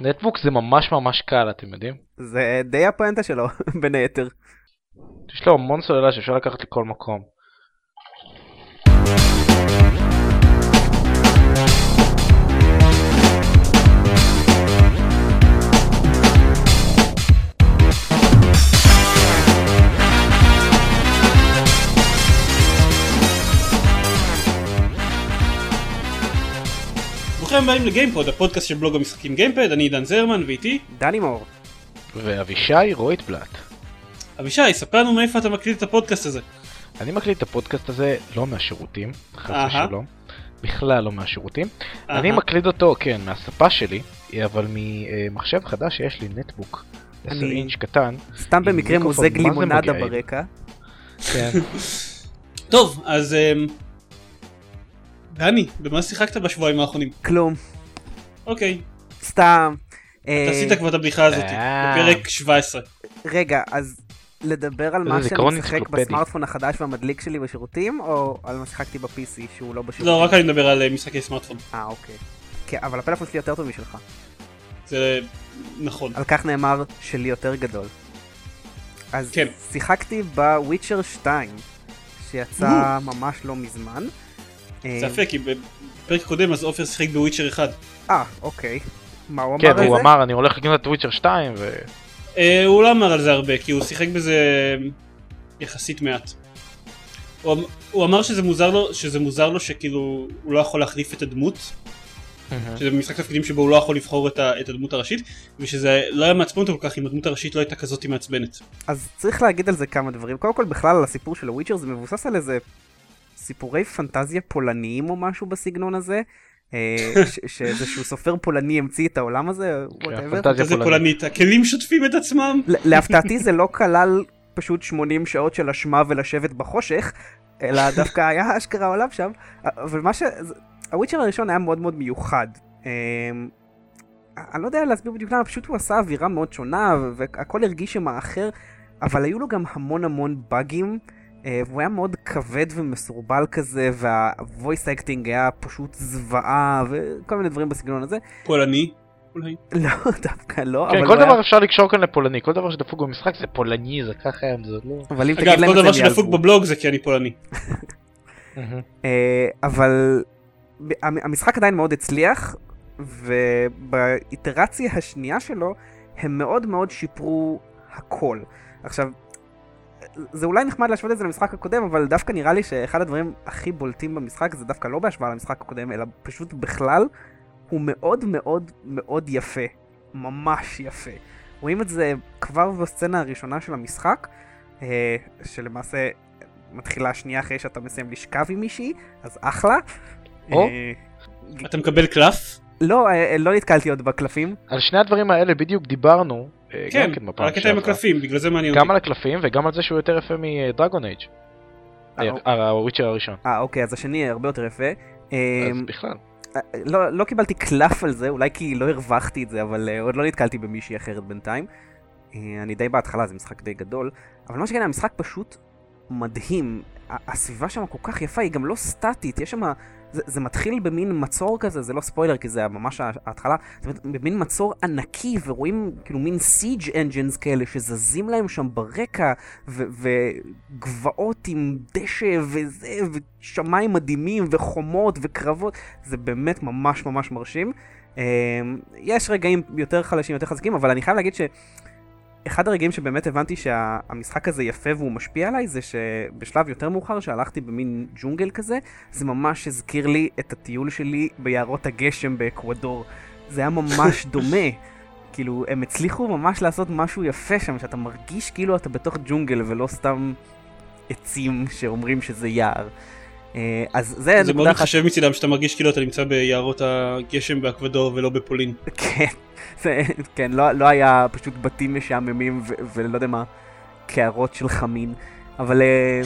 נטבוק זה ממש ממש קל, אתם יודעים? זה די הפואנטה שלו, בין היתר. יש לו המון סוללה שאפשר לקחת לכל מקום. ברוכים הבאים לגיימפוד, הפודקאסט של בלוג המשחקים גיימפד, אני עידן זרמן ואיתי דני מור. ואבישי רויטבלט. אבישי, ספר לנו מאיפה אתה מקליט את הפודקאסט הזה. אני מקליט את הפודקאסט הזה לא מהשירותים, חס. ושלום. בכלל לא מהשירותים. אני מקליט אותו, כן, מהספה שלי, אבל ממחשב חדש שיש לי, netbook. 10 אני- אינץ' קטן. סתם במקרה מוזג לימונדה? ברקע. כן. טוב, אז... דני, במה שיחקת בשבועיים האחרונים? כלום, אוקיי, סתם. אתה אה, עשית כבר את הבדיחה הזאת, אה. בפרק 17. רגע, אז לדבר על מה שאני משחק. בסמארטפון החדש והמדליק שלי בשירותים, או על מה שיחקתי ב-PC שהוא לא בשירותים? לא, רק אני מדבר על אה, משחקי סמארטפון. אה, אוקיי. כן, אבל הפלאפון שלי יותר טוב משלך. זה נכון. על כך נאמר שלי יותר גדול. אז כן. שיחקתי בוויצ'ר 2, שיצא ממש לא מזמן. זה יפה, כי בפרק הקודם אז עופר שיחק בוויצ'ר 1. אה, אוקיי. מה הוא אמר כן, על זה? הוא אמר, אני הולך לקנות את טוויצ'ר 2, ו... אה, הוא לא אמר על זה הרבה, כי הוא שיחק בזה יחסית מעט. הוא, אמ- הוא אמר שזה מוזר לו, שזה מוזר לו שכאילו הוא לא יכול להחליף את הדמות, שזה משחק תפקידים שבו הוא לא יכול לבחור את, ה, את הדמות הראשית, ושזה לא היה מעצבן אותו כל כך אם הדמות הראשית לא הייתה כזאת מעצבנת. אז צריך להגיד על זה כמה דברים. קודם כל, בכלל על הסיפור של הוויצ'ר זה מבוסס על איזה סיפורי פנטזיה פולניים או משהו בסגנון הזה. אה, שאיזשהו סופר פולני המציא את העולם הזה, whatever. פנטזיה פולנית. הכלים שוטפים את עצמם. ל- להפתעתי זה לא כלל פשוט 80 שעות של אשמה ולשבת בחושך, אלא דווקא היה אשכרה עולם שם. אבל מה ש... הוויצ'ר הראשון היה מאוד מאוד מיוחד. אמ, אני לא יודע להסביר בדיוק למה, פשוט הוא עשה אווירה מאוד שונה, והכל הרגיש שם אחר, אבל היו לו גם המון המון באגים. אה, והוא היה מאוד כבד ומסורבל כזה, וה-voice acting היה פשוט זוועה, וכל מיני דברים בסגנון הזה. פולני, אולי. לא, דווקא לא, כן, אבל כל הוא היה- דבר אפשר לקשור כאן לפולני, כל דבר שדפוק במשחק זה פולני, זה ככה, זה לא... אבל אם תגיד אגב, להם כל את זה, דבר הם שדפוק יעלבו. בבלוג זה כי אני פולני. אה, אבל המשחק עדיין מאוד הצליח, ובאיטרציה השנייה שלו הם מאוד מאוד שיפרו הכל. עכשיו, זה אולי נחמד להשוות את זה למשחק הקודם, אבל דווקא נראה לי שאחד הדברים הכי בולטים במשחק זה דווקא לא בהשוואה למשחק הקודם, אלא פשוט בכלל, הוא מאוד מאוד מאוד יפה. ממש יפה. רואים את זה כבר בסצנה הראשונה של המשחק, אה, שלמעשה מתחילה שנייה אחרי שאתה מסיים לשכב עם מישהי, אז אחלה. או. אה, אתה מקבל קלף? לא, אה, לא נתקלתי עוד בקלפים. על שני הדברים האלה בדיוק דיברנו, כן, גם כן על הקטע עם. הקלפים, בגלל זה מעניין גם אותי. על הקלפים וגם על זה שהוא יותר יפה מדרגון אייג'. אה, הוויצ'ר הראשון. אה, אוקיי, אז השני הרבה יותר יפה. אה, אז בכלל. אה, לא, לא קיבלתי קלף על זה, אולי כי לא הרווחתי את זה, אבל אה, עוד לא נתקלתי במישהי אחרת בינתיים. אה, אני די בהתחלה, זה משחק די גדול. אבל מה שכן, המשחק פשוט מדהים. הסביבה שם כל כך יפה, היא גם לא סטטית, יש שם... זה, זה מתחיל במין מצור כזה, זה לא ספוילר כי זה ממש ההתחלה, זה במין מצור ענקי ורואים כאילו מין סיג' אנג'נס כאלה שזזים להם שם ברקע וגבעות עם דשא וזה ושמיים מדהימים וחומות וקרבות, זה באמת ממש ממש מרשים. אמ, יש רגעים יותר חלשים, יותר חזקים, אבל אני חייב להגיד שאחד הרגעים שבאמת הבנתי שהמשחק הזה יפה והוא משפיע עליי, זה שבשלב יותר מאוחר, שהלכתי במין ג'ונגל כזה, זה ממש הזכיר לי את הטיול שלי ביערות הגשם באקוודור. זה היה ממש דומה. כאילו, הם הצליחו ממש לעשות משהו יפה שם, שאתה מרגיש כאילו אתה בתוך ג'ונגל ולא סתם עצים שאומרים שזה יער. אה, אז זה זה מאוד מתחשב מצידם שאתה מרגיש כאילו אתה נמצא ביערות הגשם באקוודור ולא בפולין. כן, זה, כן, לא, לא היה פשוט בתים משעממים ו- ולא יודע מה, קערות של חמין, אבל אה,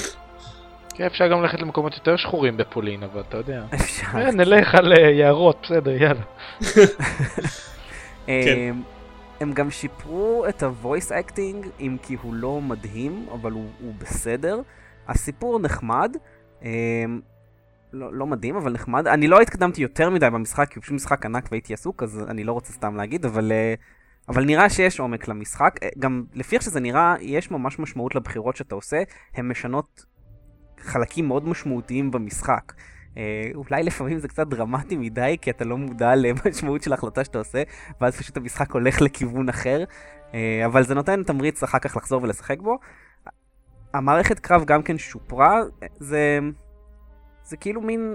כן, אפשר גם ללכת למקומות יותר שחורים בפולין, אבל אתה יודע. אפשר. אה, נלך על אה, יערות, בסדר, יאללה. אה, הם גם שיפרו את ה-voice acting, אם כי הוא לא מדהים, אבל הוא, הוא בסדר. הסיפור נחמד. לא, לא מדהים, אבל נחמד. אני לא התקדמתי יותר מדי במשחק, כי הוא פשוט משחק ענק והייתי עסוק, אז אני לא רוצה סתם להגיד, אבל, אה, אבל נראה שיש עומק למשחק. אה, גם לפי איך שזה נראה, יש ממש משמעות לבחירות שאתה עושה, הן משנות חלקים מאוד משמעותיים במשחק. אה, אולי לפעמים זה קצת דרמטי מדי, כי אתה לא מודע למשמעות של ההחלטה שאתה עושה, ואז פשוט המשחק הולך לכיוון אחר, אבל זה נותן תמריץ אחר כך לחזור ולשחק בו. המערכת קרב גם כן שופרה, זה, זה כאילו מין,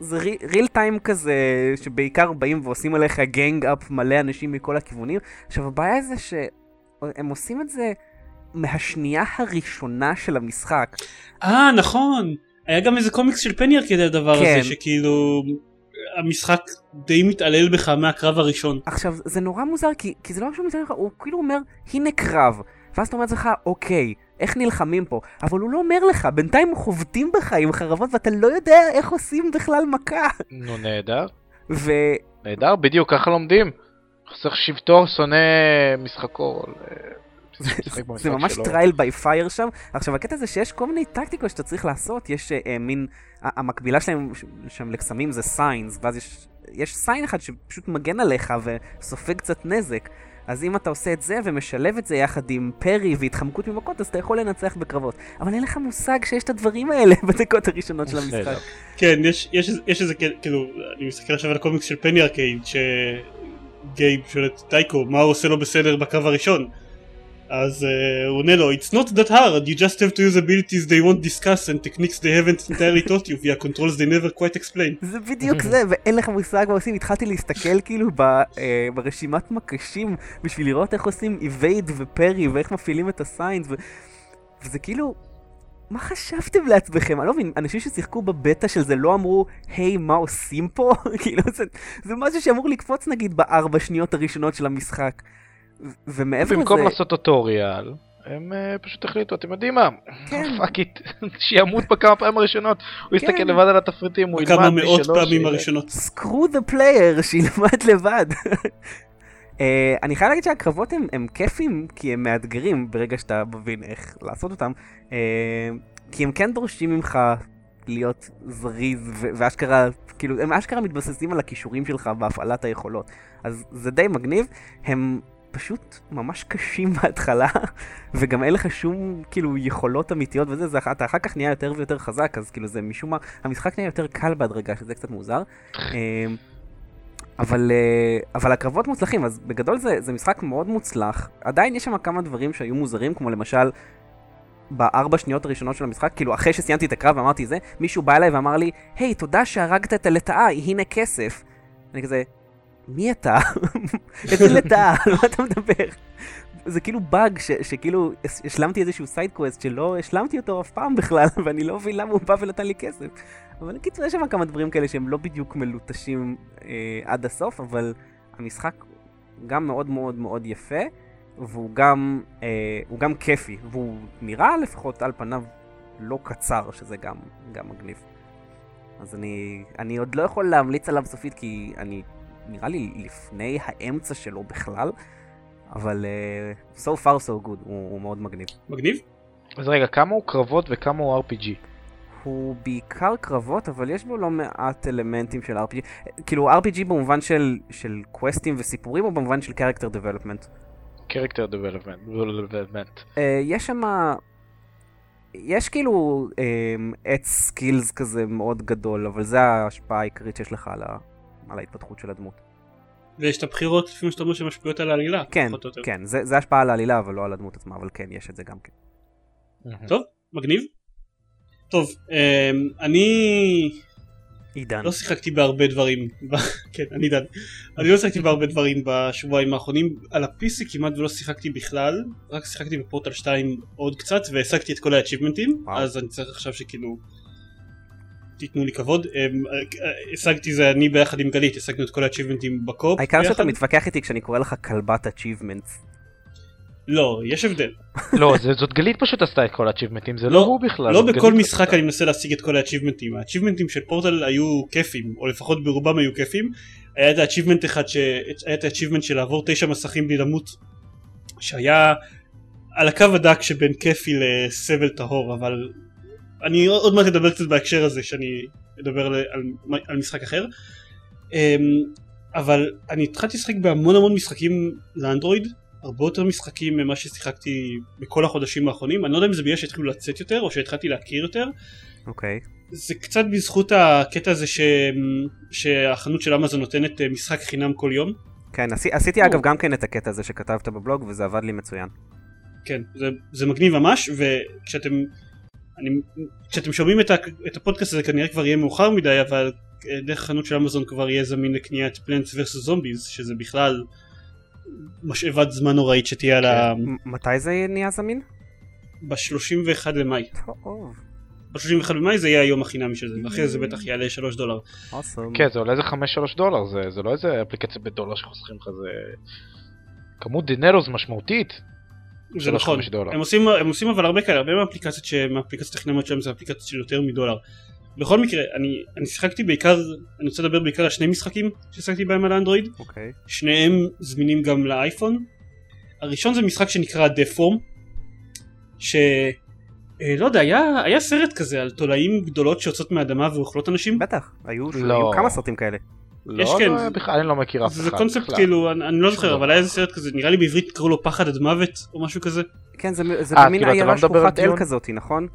זה ריל טיים כזה, שבעיקר באים ועושים עליך גנג אפ מלא אנשים מכל הכיוונים. עכשיו הבעיה זה שהם עושים את זה מהשנייה הראשונה של המשחק. אה, נכון. היה גם איזה קומיקס של פניאר כדי הדבר כן. הזה, שכאילו המשחק די מתעלל בך מהקרב הראשון. עכשיו, זה נורא מוזר, כי, כי זה לא משהו מתעלל לך, הוא כאילו אומר, הנה קרב. ואז אתה אומר לעצמך, אוקיי, איך נלחמים פה? אבל הוא לא אומר לך, בינתיים חובטים בך עם חרבות ואתה לא יודע איך עושים בכלל מכה. נו נהדר. ו... נהדר, בדיוק ככה לומדים. חוסך שבטו, שונא משחקו. משחק במשחק זה ממש. trial by fire שם. עכשיו הקטע זה שיש כל מיני טקטיקות שאתה צריך לעשות, יש אה, מין, ה- המקבילה שלהם שם לקסמים זה signs, ואז יש, יש sign אחד שפשוט מגן עליך וסופג קצת נזק. אז אם אתה עושה את זה ומשלב את זה יחד עם parry והתחמקות ממכות, אז אתה יכול לנצח בקרבות. אבל אין לך מושג שיש את הדברים האלה בדקות הראשונות של המשחק. נהדר. כן, יש, יש, יש איזה כאילו, אני מסתכל עכשיו על הקומיקס של פני ארקייד, שגייב שואל את טייקו, מה הוא עושה לו בסדר בקרב הראשון? אז uh, הוא עונה לו, It's not that hard, you just have to use abilities they won't discuss and techniques they haven't entirely taught you via controls they never quite explain. זה בדיוק זה, ואין לך מושג מה עושים. התחלתי להסתכל כאילו אה, ברשימת מקשים בשביל לראות איך עושים איבייד ופרי ואיך מפעילים את הסיינס. וזה כאילו, מה חשבתם לעצמכם? אני לא מבין, אנשים ששיחקו בבטא של זה לא אמרו, היי, מה עושים פה? כאילו, זה, זה משהו שאמור לקפוץ נגיד בארבע שניות הראשונות של המשחק. ומעבר במקום לזה, לעשות טוטוריאל, הם אה, פשוט החליטו, אתם יודעים מה? כן. fuck it, שימות בכמה פעמים הראשונות, הוא יסתכל כן. לבד על התפריטים, הוא ילמד כמה מאות פעמים. הראשונות. screw the player, שילמד לבד. uh, אני חייב להגיד שהקרבות הם, הם כיפים, כי הם מאתגרים ברגע שאתה מבין איך לעשות אותם. Uh, כי הם כן דורשים ממך להיות זריז, ו- ואשכרה, כאילו, הם אשכרה מתבססים על הכישורים שלך בהפעלת היכולות. אז זה די מגניב. הם פשוט ממש קשים בהתחלה, וגם אין לך שום, כאילו, יכולות אמיתיות וזה, זה, אתה אחר כך נהיה יותר ויותר חזק, אז כאילו זה משום מה, המשחק נהיה יותר קל בהדרגה, שזה קצת מוזר. אמ, אבל, אה, אבל הקרבות מוצלחים, אז בגדול זה, זה משחק מאוד מוצלח. עדיין יש שם כמה דברים שהיו מוזרים, כמו למשל, בארבע שניות הראשונות של המשחק, כאילו אחרי שסיימתי את הקרב ואמרתי זה, מישהו בא אליי ואמר לי, היי, תודה שהרגת את הלטאה, הנה כסף. אני כזה, מי אתה? איזה לטאה? על מה אתה מדבר? זה כאילו באג שכאילו הש- השלמתי איזשהו side quest שלא השלמתי אותו אף פעם בכלל, ואני לא מבין למה הוא בא ונתן לי כסף. אבל בקיצור, יש שם כמה דברים כאלה שהם לא בדיוק מלוטשים אה, עד הסוף, אבל המשחק גם מאוד מאוד מאוד יפה, והוא גם, אה, גם כיפי, והוא נראה לפחות על פניו לא קצר, שזה גם, גם מגניב. אז אני, אני עוד לא יכול להמליץ עליו סופית, כי אני נראה לי לפני האמצע שלו בכלל, אבל uh, so far so good, הוא, הוא מאוד מגניב. מגניב? אז רגע, כמה הוא קרבות וכמה הוא RPG? הוא בעיקר קרבות, אבל יש בו לא מעט אלמנטים של RPG. כאילו RPG במובן של, של קווסטים וסיפורים, או במובן של character development. character development. development. Uh, יש שם... יש כאילו עץ um, סקילס כזה מאוד גדול, אבל זה ההשפעה העיקרית שיש לך על, ה, על ההתפתחות של הדמות. ויש את הבחירות לפעמים שאתה אומר שמשפיעות על העלילה. כן, פחות או יותר. כן, זה, זה השפעה על העלילה, אבל לא על הדמות עצמה, אבל כן, יש את זה גם כן. טוב, מגניב. טוב, אמ, אני עידן. לא שיחקתי בהרבה דברים, כן, אני דן. אני לא שיחקתי בהרבה דברים בשבועיים האחרונים, על ה-PC כמעט ולא שיחקתי בכלל, רק שיחקתי בפורטל 2 עוד קצת והשגתי את כל ה-achievementים, וואו. אז אני צריך עכשיו שכאילו תיתנו לי כבוד. אמ, אה, השגתי זה אני ביחד עם גלית, השגנו את כל ה-achievementים בקופ. העיקר שאתה. מתווכח איתי כשאני קורא לך כלבת achievements. לא, יש הבדל. לא, זה- זאת גלית פשוט עשתה את כל ה-achievementים, זה לא לא- הוא בכלל. לא בכל משחק. אני מנסה להשיג את כל ה-achievementים. ה-achievementים של פורטל היו כיפים, או לפחות ברובם היו כיפים. היה את ה-achievement אחד, ש... היה את ה-achievement של לעבור תשע מסכים בלי למות, שהיה על הקו הדק שבין כיפי לסבל טהור, אבל אני עוד מעט אדבר קצת בהקשר הזה, שאני לדבר על, על, על משחק אחר. אמ, אבל אני התחלתי לשחק בהמון המון משחקים לאנדרואיד, הרבה יותר משחקים ממה ששיחקתי בכל החודשים האחרונים, אני לא יודע אם זה בגלל שהתחילו לצאת יותר או שהתחלתי להכיר יותר. אוקיי. זה קצת בזכות הקטע הזה ש... שהחנות של אמזון נותנת אה, משחק חינם כל יום. כן, עשי, עשיתי אגב גם כן את הקטע הזה שכתבת בבלוג וזה עבד לי מצוין. כן, זה, זה מגניב ממש, וכשאתם אני, כשאתם שומעים את, ה, את הפודקאסט הזה כנראה כבר יהיה מאוחר מדי, אבל אה, דרך החנות של אמזון כבר יהיה זמין לקניית פלנטס ורסוס זומביז, שזה בכלל משאבת זמן נוראית שתהיה על ה... מ- מתי זה נהיה זמין? ב-31 למאי. טוב, ב-31 למאי זה יהיה היום החינמי של זה, ואחרי זה בטח יעלה 3 דולר. כן, זה עולה איזה 5-3 דולר, זה, זה לא איזה אפליקציה בדולר שחוסכים לך, זה... כמות דינרוס משמעותית. זה נכון. הם עושים, הם עושים אבל הרבה כאלה, הרבה מהאפליקציות מהאפליקציות החינמיות שלהם זה אפליקציות של יותר מדולר. בכל מקרה, אני, אני שיחקתי בעיקר, אני רוצה לדבר בעיקר על שני משחקים ששיחקתי בהם על האנדרואיד, אוקיי. שניהם זמינים גם לאייפון. הראשון זה משחק שנקרא דפורם, ש... אה, לא יודע, היה, היה סרט כזה על תולעים גדולות שיוצאות מהאדמה ואוכלות אנשים. בטח, היו לא. היו כמה סרטים כאלה. לא, יש כן, לא, זה- בכלל, אני לא מכיר אף אחד. זה קונספט בכלל. כאילו, אני, אני לא זוכר, אבל. היה איזה סרט כזה, נראה לי בעברית קראו לו פחד עד מוות או משהו כזה. כן, זה זה אה, במין כאילו, לא עיירה שכוחת אל? כזאתי, נכון?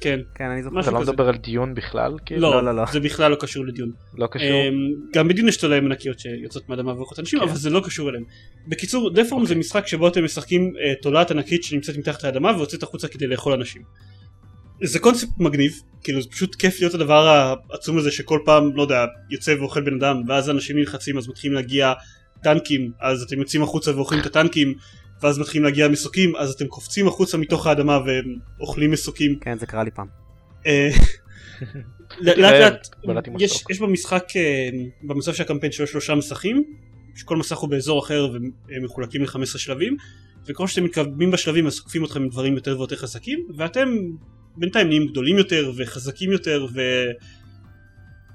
כן. כן, אני זוכר. אתה לא. מדבר על דיון בכלל? כאילו? לא, לא, לא, לא. זה בכלל לא קשור לדיון. לא קשור? אמ, גם בדיון יש תולעים ענקיות שיוצאות מהאדמה ואוכלות אנשים, כן. אבל זה לא קשור אליהם. בקיצור, דפורם זה משחק שבו אתם משחקים אה, תולעת ענקית שנמצאת מתחת לאדמה ויוצאת החוצה כדי לאכול אנשים. זה קונספט מגניב, כאילו זה פשוט כיף להיות הדבר העצום הזה שכל פעם, לא יודע, יוצא ואוכל בן אדם, ואז אנשים נלחצים אז מתחילים להגיע טנקים, אז אתם יוצאים החוצה ואוכלים את הטנקים, ואז מתחילים להגיע מסוקים, אז אתם קופצים החוצה מתוך האדמה ואוכלים מסוקים. כן, זה קרה לי פעם. אה, לאט לאט בלעתי יש, במשחק אה, במסוף של הקמפיין שלו שלושה מסכים שכל מסך הוא באזור אחר והם מחולקים ל-15 שלבים וככל שאתם מתקדמים בשלבים אז תוקפים אתכם עם דברים יותר ויותר חזקים ואתם בינתיים נהיים גדולים יותר וחזקים יותר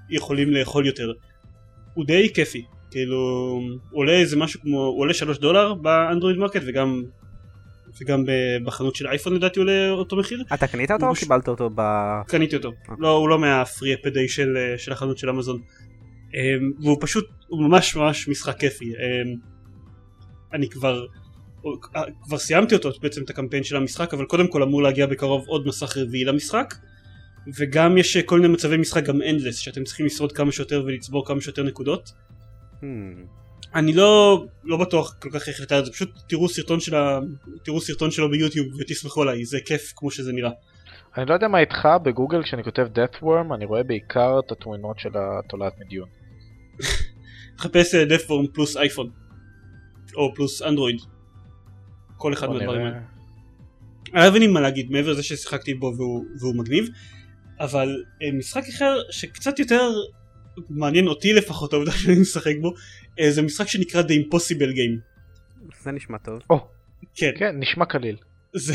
ויכולים לאכול יותר הוא די כיפי כאילו עולה איזה משהו כמו הוא עולה 3 דולר באנדרואיד מרקט וגם וגם בחנות של אייפון לדעתי עולה אותו מחיר אתה קנית אותו או קיבלת אותו ב... קניתי אותו. לא, הוא לא מהפרי אפדיי של, של החנות של אמזון. אמ, והוא פשוט, הוא ממש ממש משחק כיפי. אמ, אני כבר, כבר סיימתי אותו בעצם את הקמפיין של המשחק, אבל קודם כל אמור להגיע בקרוב עוד מסך רביעי למשחק. וגם יש אה, כל מיני מצבי משחק גם אנדלס, שאתם צריכים לשרוד כמה שיותר ולצבור כמה שיותר נקודות. Hmm, אני לא, לא בטוח כל כך איך לתאר את זה, פשוט תראו סרטון, של ה... תראו סרטון שלו ביוטיוב ותסמכו עליי, זה כיף כמו שזה נראה. אני לא יודע מה איתך בגוגל כשאני כותב death worm אני רואה בעיקר את התמונות של התולעת מדיון. תחפש דפורם פלוס אייפון או פלוס אנדרואיד כל אחד מהדברים. האלה. היה לי מה להגיד מעבר לזה ששיחקתי בו והוא, והוא מגניב אבל אה, משחק אחר שקצת יותר מעניין אותי לפחות העובדה שאני משחק בו אה, זה משחק שנקרא The Impossible Game זה נשמע טוב. כן כן נשמע קליל. זה,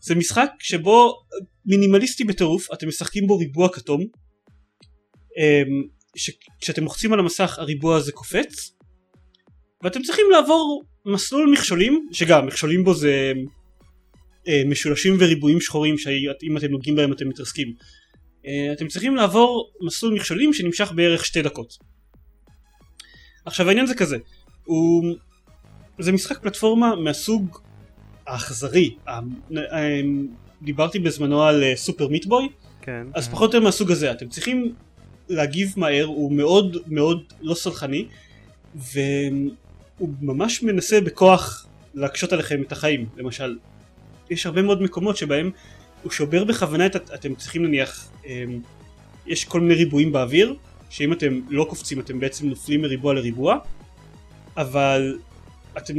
זה משחק שבו מינימליסטי בטירוף אתם משחקים בו ריבוע כתום אמ, ש- כשאתם לוחצים על המסך הריבוע הזה קופץ ואתם צריכים לעבור מסלול מכשולים שגם מכשולים בו זה אה, משולשים וריבועים שחורים שאם אתם נוגעים בהם אתם מתרסקים. אה, אתם צריכים לעבור מסלול מכשולים שנמשך בערך שתי דקות. עכשיו העניין זה כזה. הוא זה משחק פלטפורמה מהסוג האכזרי. ה- אה, דיברתי בזמנו על אה, סופר מיטבוי כן. אז פחות או יותר מהסוג הזה. אתם צריכים להגיב מהר הוא מאוד מאוד לא סלחני והוא ממש מנסה בכוח להקשות עליכם את החיים למשל. יש הרבה מאוד מקומות שבהם הוא שובר בכוונה את אתם צריכים נניח אמ, יש כל מיני ריבועים באוויר שאם אתם לא קופצים אתם בעצם נופלים מריבוע לריבוע אבל אתם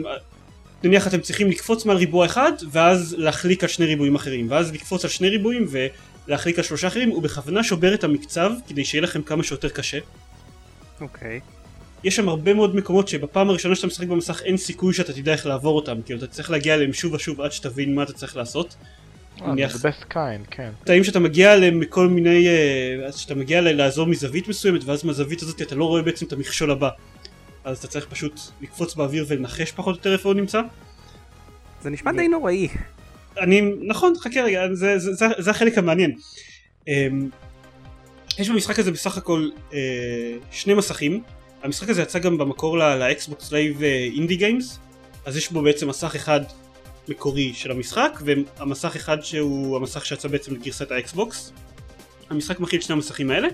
נניח אתם צריכים לקפוץ מעל ריבוע אחד ואז להחליק על שני ריבועים אחרים. ואז לקפוץ על שני ריבועים ולהחליק על שלושה אחרים הוא בכוונה שובר את המקצב כדי שיהיה לכם כמה שיותר קשה. אוקיי. יש שם הרבה מאוד מקומות שבפעם הראשונה שאתה משחק במסך אין סיכוי שאתה תדע איך לעבור אותם כאילו אתה צריך להגיע אליהם שוב ושוב עד שתבין מה אתה צריך לעשות. אה, נניח- זה best kind כן. קטעים שאתה מגיע אליהם מכל מיני אה, אז שאתה מגיע לאזור מזווית מסוימת ואז מהזווית הזאת אתה לא רואה בעצם את המכשול הבא. אז אתה צריך פשוט לקפוץ באוויר ולנחש פחות או יותר איפה הוא נמצא. זה נשמע די נוראי. אני נכון חכה רגע זה, זה, זה, זה החלק המעניין. אמ, יש במשחק הזה בסך הכל אה, שני מסכים, המשחק הזה יצא גם במקור לאקסבוקס לייב אינדי גיימס, אז יש בו בעצם מסך אחד מקורי של המשחק, והמסך אחד שהוא המסך שיצא בעצם לגרסת האקסבוקס. המשחק מכיל את שני המסכים האלה,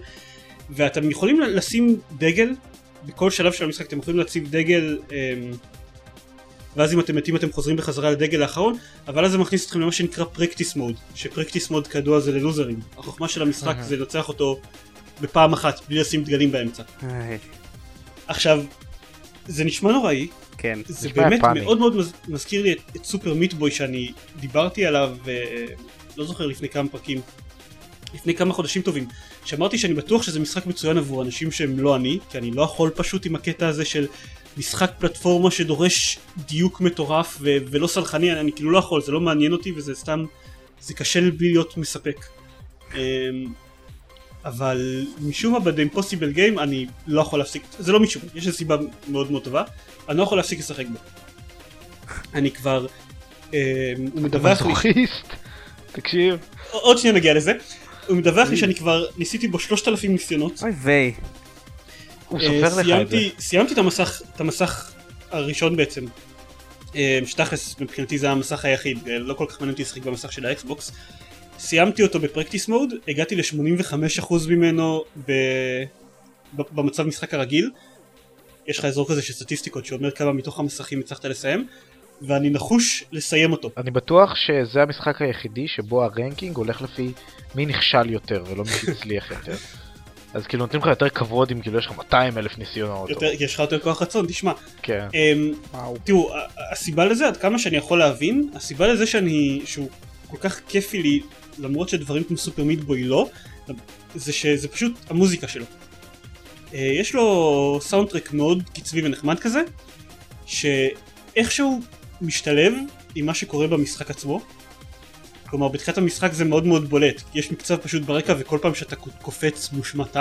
ואתם יכולים לשים דגל, בכל שלב של המשחק אתם יכולים להציב דגל, אה, ואז אם אתם מתים אתם חוזרים בחזרה לדגל האחרון, אבל אז זה מכניס אתכם למה שנקרא practice mode, ש practice mode כידוע זה ללוזרים. החוכמה של המשחק זה לנצח אותו בפעם אחת, בלי לשים דגלים באמצע. עכשיו, זה נשמע נוראי, כן. זה נשמע באמת יפני. מאוד מאוד מז- מזכיר לי את, את סופר מיטבוי שאני דיברתי עליו, אה, לא זוכר לפני כמה פרקים, לפני כמה חודשים טובים, שאמרתי שאני בטוח שזה משחק מצוין עבור אנשים שהם לא אני, כי אני לא יכול פשוט עם הקטע הזה של משחק פלטפורמה שדורש דיוק מטורף ו- ולא סלחני, אני, אני כאילו לא יכול, זה לא מעניין אותי וזה סתם, זה קשה לי להיות מספק. אבל משום מה ב-The Impossible Game אני לא יכול להפסיק, זה לא משום, יש סיבה מאוד מאוד טובה, אני לא יכול להפסיק לשחק בו. אני כבר, אמ, הוא מדווח לי, מזוכיסט. תקשיב. עוד שנייה נגיע לזה, הוא מדווח לי שאני כבר ניסיתי בו 3,000 ניסיונות, אוי ויי. הוא אה, סופר לך את זה. סיימתי, את המסך, את המסך הראשון בעצם, אה, שתכלס מבחינתי זה המסך היחיד, אה, לא כל כך מעניין אותי לשחק במסך של האקסבוקס. סיימתי אותו בפרקטיס מוד, הגעתי ל-85% ממנו ב... ב- במצב משחק הרגיל. יש לך אזור כזה של סטטיסטיקות שאומר כמה מתוך המסכים הצלחת לסיים, ואני נחוש לסיים אותו. אני בטוח שזה המשחק היחידי שבו הרנקינג הולך לפי מי נכשל יותר ולא מי שהצליח יותר. אז כאילו נותנים לך יותר כבוד אם כאילו יש לך 200 אלף ניסיונות. או- יותר, יש לך יותר כוח רצון, תשמע. כן. אמ, וואו. תראו, הסיבה לזה, עד כמה שאני יכול להבין, הסיבה לזה שאני, שהוא כל כך כיפי לי, למרות שדברים כמו סופר מיטבוי לא, זה שזה פשוט המוזיקה שלו. אה, יש לו סאונדטרק מאוד קצבי ונחמד כזה, שאיכשהו משתלב עם מה שקורה במשחק עצמו. כלומר בתחילת המשחק זה מאוד מאוד בולט, יש מקצב פשוט ברקע וכל פעם שאתה קופץ מושמע תו,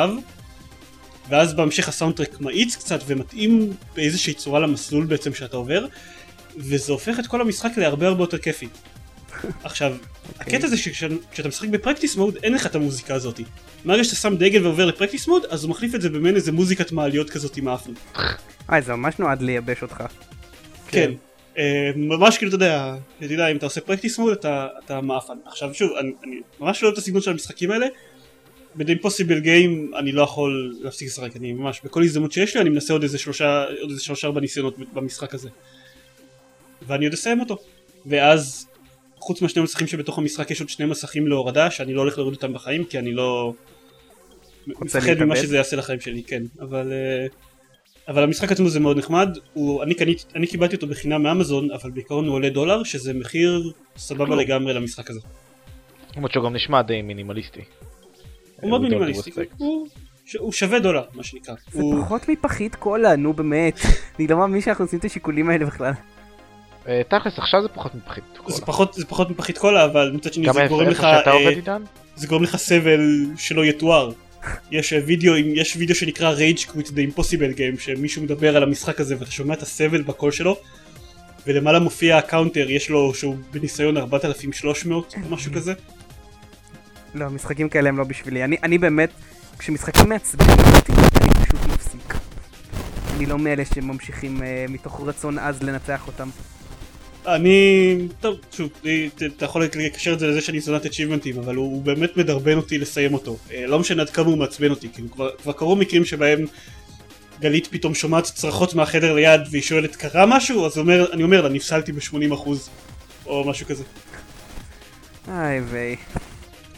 ואז בהמשך הסאונדטרק מאיץ קצת ומתאים באיזושהי צורה למסלול בעצם שאתה עובר, וזה הופך את כל המשחק להרבה הרבה יותר כיפי. עכשיו, הקטע זה שכשאתה משחק ב practice mode אין לך את המוזיקה הזאתי. מהרגע שאתה שם דגל ועובר ל practice mode, אז הוא מחליף את זה במעין איזה מוזיקת מעליות כזאת עם האפן. אה, זה ממש נועד לייבש אותך. כן. אה, ממש כאילו אתה יודע, אתה יודע אם אתה עושה practice mode אתה, אתה מאפן. עכשיו שוב, אני, אני ממש לא אוהב את הסגנון של המשחקים האלה. ב-The Impossible Game אני לא יכול להפסיק לשחק, אני ממש בכל הזדמנות שיש לי אני מנסה עוד איזה שלושה, עוד איזה שלושה ארבע ניסיונות במשחק הזה. ואני עוד אסיים אותו. ואז חוץ מהשני מסכים שבתוך המשחק יש עוד שני מסכים להורדה שאני לא הולך להוריד אותם בחיים כי אני לא מפחד להתאבד? ממה שזה יעשה לחיים שלי, כן. אבל, אה, אבל המשחק עצמו זה מאוד נחמד, הוא, אני, קנית, אני קיבלתי אותו בחינם מאמזון אבל בעיקרון הוא עולה דולר שזה מחיר סבבה כלום. לגמרי למשחק הזה. למרות שהוא גם נשמע די מינימליסטי. הוא מאוד מינימליסטי. הוא, שווה דולר מה שנקרא. זה הוא, פחות מפחית קולה, נו באמת. אני לא מאמין שאנחנו עושים את השיקולים האלה בכלל. אה, תכלס עכשיו זה פחות מפחית קולה. זה פחות, זה פחות מפחית קולה אבל מצד שני זה גורם לך, אה? זה גורם לך סבל שלא יתואר. יש אה, וידאו, יש וידאו שנקרא Rage Quit The Impossible Game שמישהו מדבר על המשחק הזה ואתה שומע את הסבל בקול שלו ולמעלה מופיע ה counter יש לו שהוא בניסיון 4300 או משהו כזה לא, משחקים כאלה הם לא בשבילי. אני, אני באמת, כשמשחקים מעצבנים אותי, אני פשוט מפסיק. אני לא מאלה שממשיכים אה, מתוך רצון עז לנצח אותם. אני, טוב, שוב, ת- אתה יכול לקשר את זה לזה שאני שונאת achievementים אבל הוא הוא באמת מדרבן אותי לסיים אותו אה, לא משנה עד כמה הוא מעצבן אותי כאילו כבר, כבר קרו מקרים שבהם גלית פתאום שומעת צרחות מהחדר ליד והיא שואלת קרה משהו אז אומר, אני אומר לה נפסלתי ב-80% או משהו כזה איי ויי.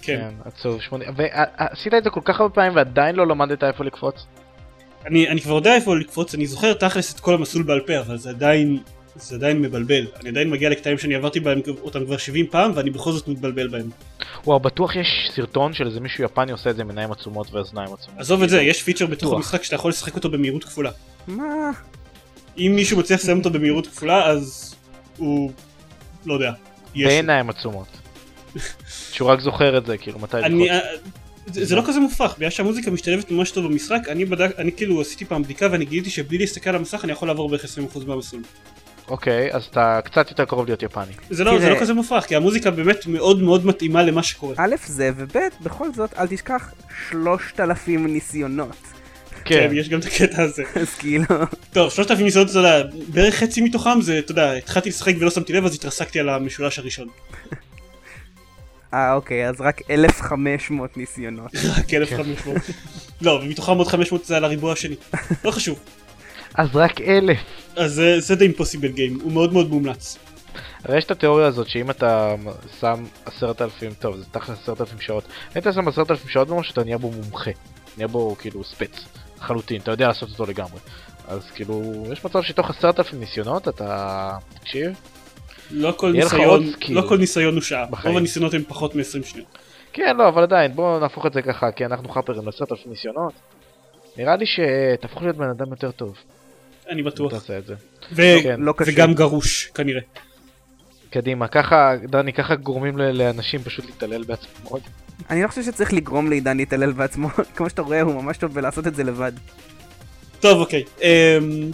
כן. כן, עצוב. שמונה- ועשית את זה כל כך הרבה פעמים ועדיין לא למדת איפה לקפוץ? אני, אני כבר יודע איפה לקפוץ, אני זוכר תכלס את כל המסלול בעל פה, אבל זה עדיין, זה עדיין מבלבל. אני עדיין מגיע לקטעים שאני עברתי בהם אותם כבר 70 פעם, ואני בכל זאת מתבלבל בהם. וואו, בטוח יש סרטון של איזה מישהו יפני עושה את זה עם עיניים עצומות ואוזניים עצומות. עזוב את זה, יש פיצ'ר בתוך. המשחק שאתה יכול לשחק אותו במהירות כפולה. מה? אם מישהו מצליח לסיים אותו במהירות כפולה, אז הוא... לא יודע. בעיניים עצומות. שהוא רק זוכר את זה, כאילו, מתי אני, לקפוץ. אה, זה, זה לא כזה מופרך, בגלל שהמוזיקה משתלבת ממש טוב במשחק, אני בדק, אני כאילו עשיתי פעם בדיקה ואני גיליתי שבלי להסתכל על המסך אני יכול לעבור בערך 20% מהמסלול. אוקיי, אז אתה קצת יותר קרוב להיות יפני. זה לא, זה תראה. לא כזה מופרך, כי המוזיקה באמת מאוד מאוד מתאימה למה שקורה. א' זה, וב' בכל זאת, אל תשכח 3,000 ניסיונות. כן, יש גם את הקטע הזה. אז כאילו, טוב, 3,000 ניסיונות, אתה יודע, בערך חצי מתוכם זה, אתה יודע, התחלתי לשחק ולא שמתי לב, אז התרסקתי על המשולש הראשון. אה אוקיי, אז רק 1,500 ניסיונות. רק 1,500. לא, ומתוכם עוד 500 זה על הריבוע השני. לא חשוב. אז רק אלף. אז זה- זה The Impossible Game, הוא מאוד מאוד מומלץ. הרי יש את התיאוריה הזאת שאם אתה שם עשרת אלפים, טוב זה תכל'ס עשרת אלפים שעות, אם אתה שם עשרת אלפים שעות במשהו אתה נהיה בו מומחה, נהיה בו כאילו ספץ, לחלוטין, אתה יודע לעשות אותו לגמרי. אז כאילו, יש מצב שתוך עשרת אלפים ניסיונות אתה, תקשיב, לא כל ניסיון, לא כל ניסיון הוא שעה. בחיים. רוב הניסיונות הם פחות מ-20 שניות. כן לא אבל עדיין בוא נהפוך את זה ככה כי אנחנו חאפרים עשרת אלפים ניסיונות, נראה לי שתהפוך להיות בן אדם יותר טוב, אני בטוח. תעשה את זה. ו- כן. לא. וגם גרוש, כנראה. קדימה, ככה, דני, ככה גורמים ל- לאנשים פשוט להתעלל בעצמם. אני לא חושב שצריך לגרום לעידן להתעלל בעצמו, כמו שאתה רואה הוא ממש טוב בלעשות את זה לבד. טוב, אוקיי. אמ,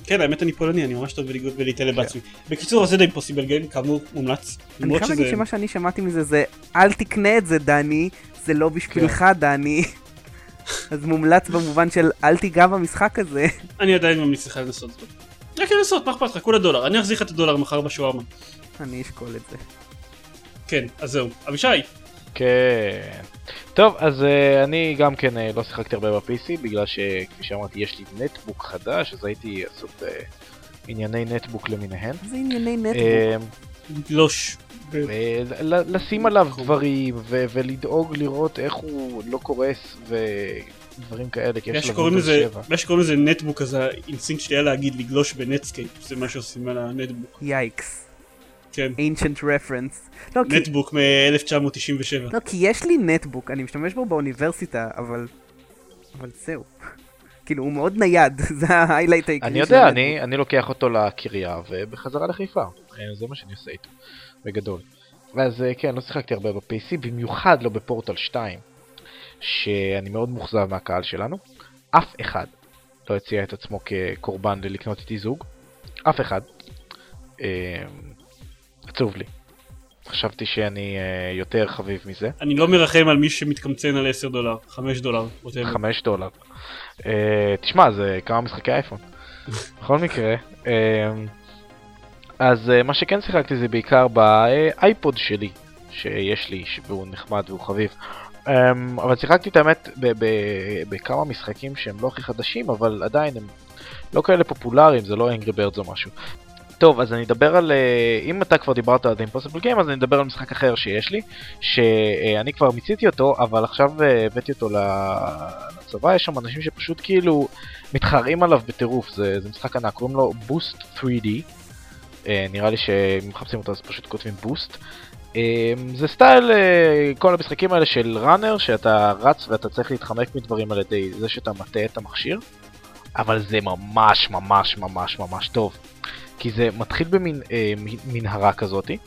כן, האמת אני פולני, אני ממש טוב ולהתעלם כן. בעצמי. בקיצור, זה די פוסיבל גיים, כאמור, מומלץ. אני חייב להגיד שזה- שמה שאני שמעתי מזה זה אל תקנה את זה דני, זה לא בשבילך דני. אז מומלץ במובן של אל תיגע במשחק הזה. אני עדיין ממליץ לך לנסות אותו. רק לנסות, מה אכפת לך? כולה דולר. אני אחזיר לך את הדולר מחר בשווארמה. אני אשקול את זה. כן, אז זהו. אבישי, כן. טוב, אז uh, אני גם כן uh, לא שיחקתי הרבה ב-PC, בגלל שכפי שאמרתי יש לי נטבוק חדש, אז הייתי לעשות uh, ענייני נטבוק למיניהן. זה ענייני נטבוק. Uh, גלוש. לשים עליו דברים, ולדאוג לראות איך הוא לא קורס, ודברים כאלה, כי יש לו לזה, 7. בגלל שקוראים לזה נטבוק, אז האינסטינקט שלי היה להגיד לגלוש בנטסקייפ, זה מה שעושים על הנטבוק. Yikes. כן. ancient reference. לא, כי, נטבוק מ-1997. לא, כי יש לי נטבוק, אני משתמש בו באוניברסיטה, אבל... אבל זהו. כאילו, הוא מאוד נייד, זה ה highlight העיקרי אני של יודע, הנטבוק. אני, אני לוקח אותו לקריה ובחזרה לחיפה. אה, זה מה שאני עושה איתו, בגדול. אז אה, כן, לא שיחקתי הרבה ב-PC, במיוחד לא בפורטל 2, שאני מאוד מאוכזב מהקהל שלנו. אף אחד לא הציע את עצמו כקורבן ללקנות איתי זוג. אף אחד. אה, עצוב לי. חשבתי שאני אה, יותר חביב מזה. אני לא מרחם על מי שמתקמצן על 10 דולר, 5 דולר, whatever. 5 דולר. Uh, תשמע, זה כמה משחקי אייפון. בכל מקרה, uh, אז uh, מה שכן שיחקתי זה בעיקר באייפוד שלי, שיש לי, והוא נחמד והוא חביב. Um, אבל שיחקתי את האמת בכמה משחקים שהם לא הכי חדשים, אבל עדיין הם לא כאלה פופולריים, זה לא Angry Birds או משהו. טוב, אז אני אדבר על... אה, אם אתה כבר דיברת על The Impossible Game, אז אני אדבר על משחק אחר שיש לי, שאני כבר מיציתי אותו, אבל עכשיו אה, הבאתי אותו לצבא, יש שם אנשים שפשוט כאילו מתחרים עליו בטירוף, זה, זה משחק ענק, קוראים לו Boost 3D, אה, נראה לי שאם מחפשים אותו אז פשוט כותבים Boost. אה, זה style אה, כל המשחקים האלה של runner, שאתה רץ ואתה צריך להתחמק מדברים על ידי זה שאתה מטה את המכשיר, אבל זה ממש ממש ממש ממש טוב. כי זה מתחיל במין אה, כזאתי,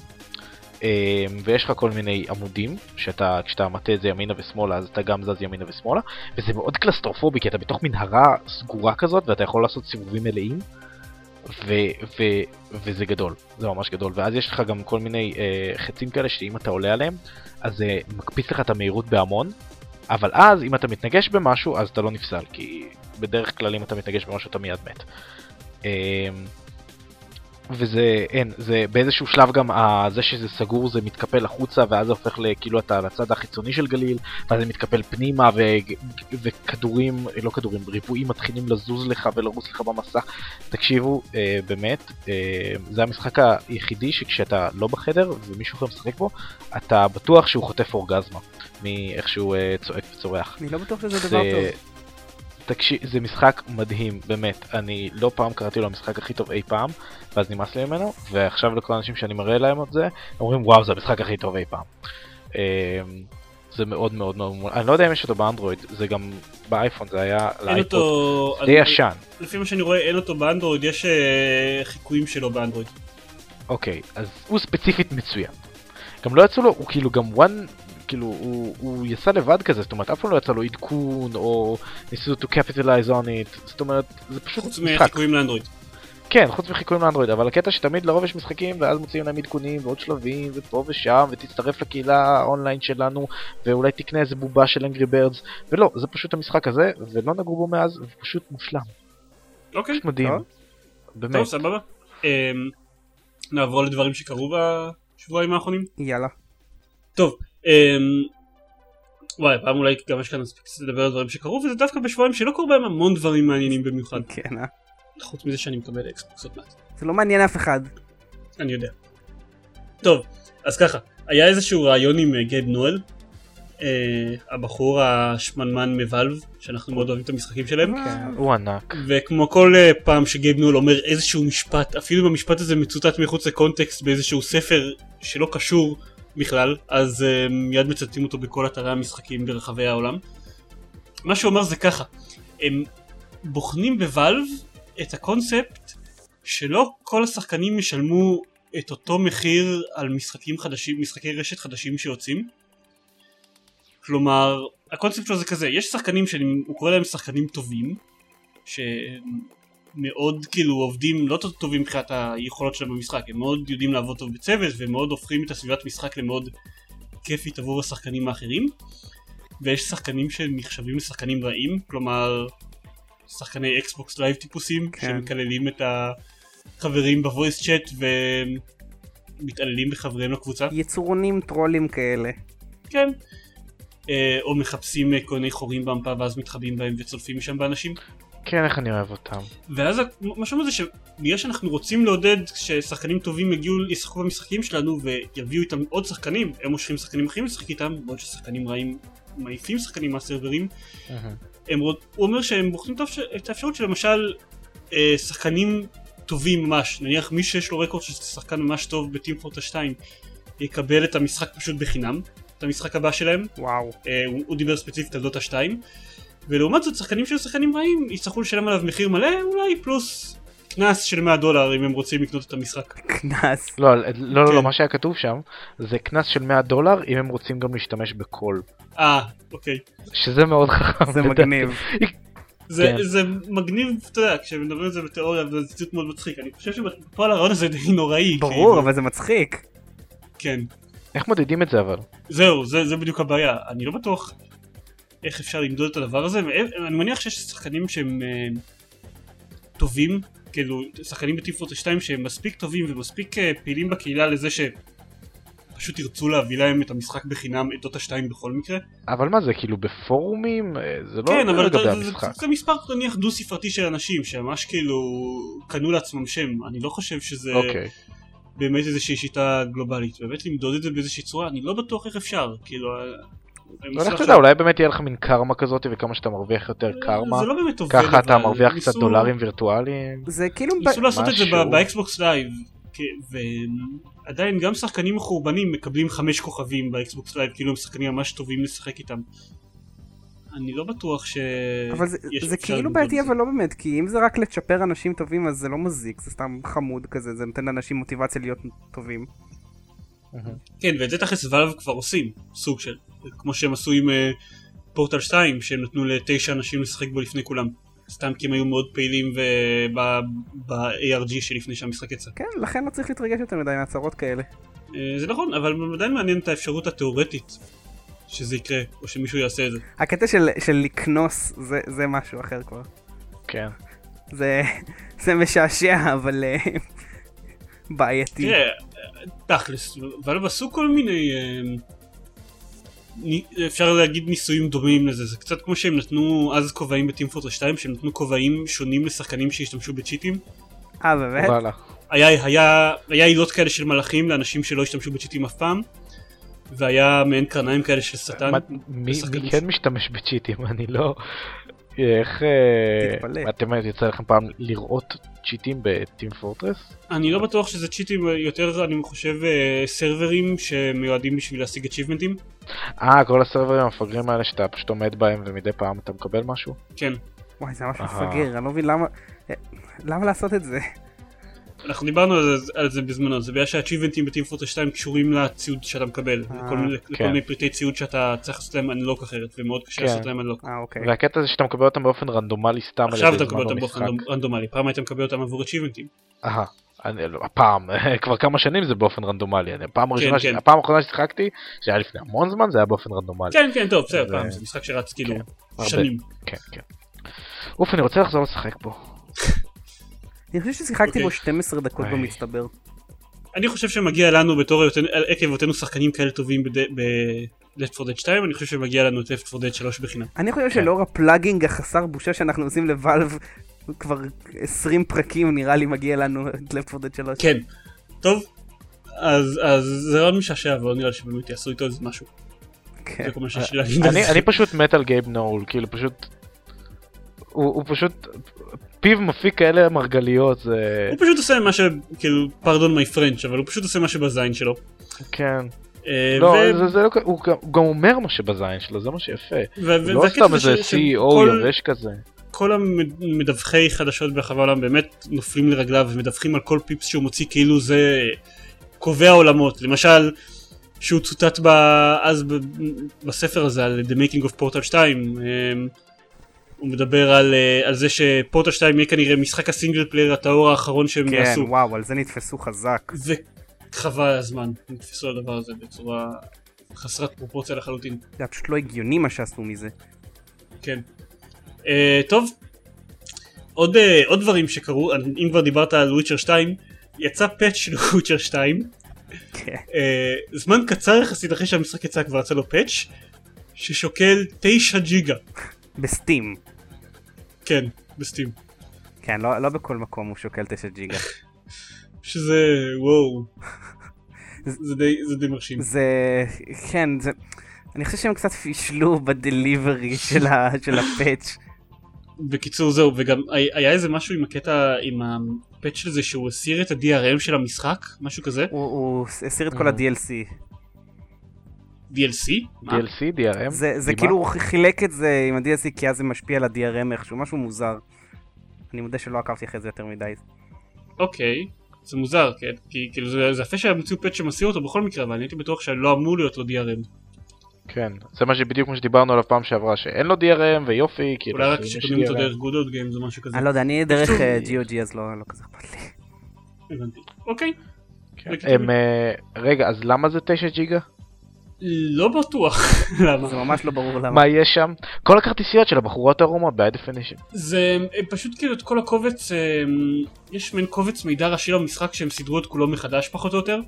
אה, ויש לך כל מיני עמודים, שאתה, כשאתה מטה את זה ימינה ושמאלה, אז אתה גם זז ימינה ושמאלה, וזה מאוד קלסטרופובי, כי אתה בתוך מנהרה סגורה כזאת, ואתה יכול לעשות סיבובים מלאים, ו- ו- וזה גדול, זה ממש גדול, ואז יש לך גם כל מיני אה, חצים כאלה, שאם אתה עולה עליהם, אז זה מקפיץ לך את המהירות בהמון, אבל אז אם אתה מתנגש במשהו, אז אתה לא נפסל, כי בדרך כלל אם אתה מתנגש במשהו אתה מיד מת. אה, וזה אין זה באיזשהו שלב גם ה- זה שזה סגור זה מתקפל החוצה ואז זה הופך לכאילו אתה לצד החיצוני של גליל ואז זה מתקפל פנימה ו- וכדורים לא כדורים ריבועים מתחילים לזוז לך ולרוץ לך במסך תקשיבו אה, באמת אה, זה המשחק היחידי שכשאתה לא בחדר ומישהו אחר משחק בו אתה בטוח שהוא חוטף אורגזמה מאיך שהוא אה, צועק וצורח. אני לא בטוח שזה דבר טוב. תקשיב, זה משחק מדהים, באמת. אני לא פעם קראתי לו המשחק הכי טוב אי פעם, ואז נמאס לי ממנו, ועכשיו לכל האנשים שאני מראה להם את זה, אומרים וואו זה המשחק הכי טוב אי פעם. אמ, זה מאוד מאוד מאוד, מומלץ. אני לא יודע אם יש אותו באנדרואיד, זה גם באייפון, זה היה לאייפוד. אותו... די ישן. לפי מה שאני רואה אין אותו באנדרואיד, יש אה, חיקויים שלו באנדרואיד. אוקיי, אז הוא ספציפית מצוין. גם לא יצא לו, הוא כאילו גם one, כאילו, הוא, הוא יצא לבד כזה, זאת אומרת, אף פעם לא יצא לו עדכון, או ניסו to capitalize on it, זאת אומרת, זה פשוט חוץ משחק. מחיקויים לאנדרואיד. כן, חוץ מחיקויים לאנדרואיד, אבל הקטע שתמיד לרוב יש משחקים ואז מוציאים להם עדכונים ועוד שלבים ופה ושם ותצטרף לקהילה האונליין שלנו ואולי תקנה איזה בובה של אנגרי בירדס ולא, זה פשוט המשחק הזה ולא נגעו בו מאז ופשוט מושלם, אוקיי, פשוט מדהים, טוב. טוב באמת. סבבה. אמ, נעבור לדברים שקרו בשבועיים האחרונים. יאללה. טוב, וואי, פעם אולי גם יש כאן מספיק קצת לדבר על דברים שקרו, וזה דווקא בשבועיים שלא קרו בהם המון דברים מעניינים במיוחד. כן, אה? חוץ מזה שאני מקבל אקסבוקס עוד מעט. זה לא מעניין אף אחד. אני יודע. טוב, אז ככה, היה איזשהו רעיון עם אה, גייב נואל, אה, הבחור השמנמן מוואלב, שאנחנו מאוד אוהבים את המשחקים שלהם, כן. הוא ענק. וכמו כל אה, פעם שגייב נואל אומר איזשהו משפט, אפילו אם המשפט הזה מצוטט מחוץ לקונטקסט באיזשהו ספר שלא קשור בכלל, אז אה, מיד מצטטים אותו בכל אתרי המשחקים ברחבי העולם. מה שהוא אומר זה ככה, הם בוחנים בוואלב את הקונספט שלא כל השחקנים ישלמו את אותו מחיר על משחקים חדשים, משחקי רשת חדשים שיוצאים. כלומר, הקונספט שלו זה כזה, יש שחקנים שהוא קורא להם שחקנים טובים, שמאוד כאילו עובדים לא טובים מבחינת היכולות שלהם במשחק, הם מאוד יודעים לעבוד טוב בצוות ומאוד הופכים את הסביבת משחק למאוד כיפית עבור השחקנים האחרים, ויש שחקנים שנחשבים לשחקנים רעים, כלומר שחקני Xbox Live טיפוסים, כן. שמקללים את החברים ב voice chat ומתעללים בחבריהם לקבוצה. יצורונים, טרולים כאלה. כן. אה, או מחפשים אה, כל מיני חורים במפה ואז מתחבאים בהם וצולפים משם באנשים. כן, איך אני אוהב אותם. ואז מה שאומר זה שבגלל שאנחנו רוצים לעודד ששחקנים טובים יגיעו ישחקו במשחקים שלנו ויביאו איתם עוד שחקנים, הם מושכים שחקנים אחרים לשחק איתם, בעוד ששחקנים רעים מעיפים שחקנים מהסרברים. הם, הוא אומר שהם בוחנים את האפשרות שלמשל אה, שחקנים טובים ממש, נניח מי שיש לו רקורד של שחקן ממש טוב בטים פורטה 2 יקבל את המשחק פשוט בחינם, את המשחק הבא שלהם, וואו. אה, הוא, הוא דיבר ספציפית על דוטה 2 ולעומת זאת שחקנים של שחקנים רעים יצטרכו לשלם עליו מחיר מלא אולי פלוס קנס של 100 דולר אם הם רוצים לקנות את המשחק. קנס. לא, לא, לא, כן. לא, מה שהיה כתוב שם זה קנס של 100 דולר אם הם רוצים גם להשתמש בקול. אה, אוקיי. שזה מאוד חכם. זה. מגניב. זה, כן. זה מגניב, אתה יודע, כשמדברים על זה בתיאוריה וזה ציטוט מאוד מצחיק, אני חושב שבפועל הרעיון הזה די נוראי. ברור, כאילו. אבל זה מצחיק. כן. איך מודדים את זה אבל? זהו, זה, זה בדיוק הבעיה. אני לא בטוח איך אפשר למדוד את הדבר הזה, ואני מניח שיש שחקנים שהם אה, טובים, כאילו, שחקנים בטיפורט 2 שהם מספיק טובים ומספיק אה, פעילים בקהילה לזה שפשוט ירצו להביא להם את המשחק בחינם, את דוטה 2 בכל מקרה. אבל מה זה כאילו בפורומים? אה, זה לא כן, אבל לגבי זה, זה, המשחק. זה, זה מספר נניח דו ספרתי של אנשים שממש כאילו קנו לעצמם שם, אני לא חושב שזה אוקיי. באמת איזושהי שיטה גלובלית, באמת למדוד את זה באיזושהי צורה, אני לא בטוח איך אפשר, כאילו... אה, אני לא, לך. תדע, אולי באמת יהיה לך מין קרמה כזאת וכמה שאתה מרוויח יותר קרמה. זה לא באמת עובד, ככה אתה מרוויח קצת דולרים וירטואליים. זה כאילו... ב- ניסו לעשות את זה משהו. ב- ב Xbox Live, ועדיין גם שחקנים מחורבנים מקבלים חמש כוכבים ב Xbox Live, כאילו הם שחקנים ממש טובים לשחק איתם. אני לא בטוח ש... אבל זה, זה כאילו בעייתי. אבל לא באמת, כי אם זה רק לצ'פר אנשים טובים אז זה לא מזיק, זה סתם חמוד כזה, זה נותן לאנשים מוטיבציה להיות טובים. כן, ואת זה תכלס Valve כבר עושים, סוג של, כמו שהם עשו עם אה, פורטל 2, שהם נתנו לתשע אנשים לשחק בו לפני כולם. סתם כי הם היו מאוד פעילים ב-ARG שלפני שהמשחק יצא. כן, לכן לא צריך להתרגש יותר מדי מהצהרות כאלה. אה, זה נכון, אבל עדיין מעניין את האפשרות התיאורטית שזה יקרה, או שמישהו יעשה את זה. הקטע של, של לקנוס זה, זה משהו אחר כבר. כן. זה, זה משעשע אבל אה, בעייתי. תראה, תכלס, ואלב עשו כל מיני... ני- אפשר להגיד ניסויים דומים לזה, זה קצת כמו שהם נתנו אז כובעים בטים פורטר 2, שהם נתנו כובעים שונים לשחקנים שהשתמשו בצ'יטים. אה באמת? היה, היה, היה עילות כאלה של מלאכים לאנשים שלא השתמשו בצ'יטים אף פעם, והיה מעין קרניים כאלה של שטן. מי מי כן משתמש בצ'יטים? אני לא... איך... אה, תתפלא. אתם יצא לכם פעם לראות צ'יטים בטים פורטרס? אני לא בטוח שזה צ'יטים, יותר אני חושב אה, סרברים שמיועדים בשביל להשיג אצ'יבמנטים. אה, כל הסרברים המפגרים האלה שאתה פשוט עומד בהם ומדי פעם אתה מקבל משהו? כן. וואי זה ממש. מפגר, אני לא מבין למה... אה, למה לעשות את זה? אנחנו דיברנו על זה, על זה בזמנו, זה בגלל שהאצ'יבנטים בטים פורטה 2 קשורים לציוד שאתה מקבל, אה, לכל מיני- לכל כן. מיני פריטי ציוד שאתה צריך לעשות להם אנלוק אחרת, ומאוד קשה כן. לעשות להם אנלוק. אה, אוקיי. והקטע זה שאתה מקבל אותם באופן רנדומלי סתם על עכשיו ידי אתה זמן מקבל אותם באופן רנדומלי, פעם היית מקבל אותם עבור אצ'יבנטים. אהה. אני לא- הפעם, כבר כמה שנים זה באופן רנדומלי, אני- הפעם הראשונה, ש- כן. הפעם האחרונה ששיחקתי, שהיה לפני המון זמן, זה היה באופן רנדומלי. כן, כן, טוב, בסדר, ו- פעם, זה משחק שרץ כאילו כן, הרבה. שנים. כן, כן. אוף, אני רוצה לחזור לשחק בו. אני חושב ששיחקתי אוקיי. בו 12 דקות איי. במצטבר. אני חושב שמגיע לנו בתור עקב היותנו שחקנים כאלה טובים ב-Left 4 Dead 2, אני חושב שמגיע לנו את Left 4 Dead 3 בחינם. אני חושב כן. שלאור ה plugging החסר בושה שאנחנו עושים ל Valve כבר 20 פרקים נראה לי מגיע לנו את Left 4 Dead 3. כן. טוב, אז אז זה רעיון משעשע, אבל נראה לי שבאמת יעשו איתו איזה משהו. כן. על אני פשוט מת על גייב נול, כאילו פשוט... הוא פשוט... פיו מפיק כאלה מרגליות, זה... הוא פשוט עושה מה ש... כאילו, פרדון מי פרנץ', אבל הוא פשוט עושה מה שבזין שלו. כן. אה, לא, ו- זה- זה לא הוא גם- הוא גם אומר מה שבזין שלו, זה מה שיפה. ו- ו- לא סתם זה איזה CEO יבש כזה. כל המדווחי חדשות ברחבי העולם באמת נופלים לרגליו ומדווחים על כל פיפס שהוא מוציא כאילו זה קובע עולמות. למשל, שהוא צוטט ב... אז ב... בספר הזה על The Making of Portal 2, אמ, הוא מדבר על, אה, על זה שפורטל 2 יהיה כנראה משחק ה single player הטהור האחרון שהם כן, יעשו. וואו, על זה נתפסו חזק. וחבל הזמן, נתפסו על הדבר הזה בצורה חסרת פרופורציה לחלוטין. זה היה פשוט לא הגיוני מה שעשו מזה. כן. Uh, טוב, עוד, uh, עוד דברים שקרו, אם כבר דיברת על וויצ'ר 2, יצא פאץ' של וויצ'ר 2, כן. uh, זמן קצר יחסית אחרי שהמשחק יצא כבר יצא לו פאץ', ששוקל 9 ג'יגה, בסטים. כן, בסטים, כן, לא לא בכל מקום הוא שוקל 9 ג'יגה. שזה וואו, זה די, זה די מרשים. זה... כן, זה... אני חושב שהם קצת פישלו בדליברי של ה- של הפאץ'. בקיצור זהו, וגם היה איזה משהו עם הקטע, עם הפאץ' הזה שהוא הסיר את ה-DRM של המשחק, משהו כזה, הוא- הוא הסיר את כל אה. ה-DLC. DLC? DLC, DRM? זה זה? כאילו הוא חילק את זה עם ה-DLC כי אז זה משפיע על ה-DRM איכשהו, משהו מוזר. אני מודה שלא עקבתי אחרי זה יותר מדי. אוקיי, זה מוזר, כן? כי כאילו זה, זה יפה שהם הוציאו פאץ' שמסיר אותו בכל מקרה, אבל אני הייתי בטוח שלא אמור להיות לו DRM. כן, זה מה שבדיוק מה שדיברנו עליו פעם שעברה, שאין לו DRM ויופי, כאילו... אולי רק שקונים אותו. דרך Old Games או משהו כזה. אני לא יודע, אני דרך בקיצור, אה, GOG אז לא לא כזה אכפת לי. הבנתי. אוקיי, כן. אה, רגע, אז למה זה 9 ג'יגה? לא בטוח למה. זה ממש לא ברור למה. מה יש שם? כל הכרטיסיות של הבחורות הערומות ב-high definition. זה הם פשוט כאילו את כל הקובץ, הם, יש מעין קובץ מידע ראשי למשחק שהם סידרו את כולו מחדש פחות או יותר.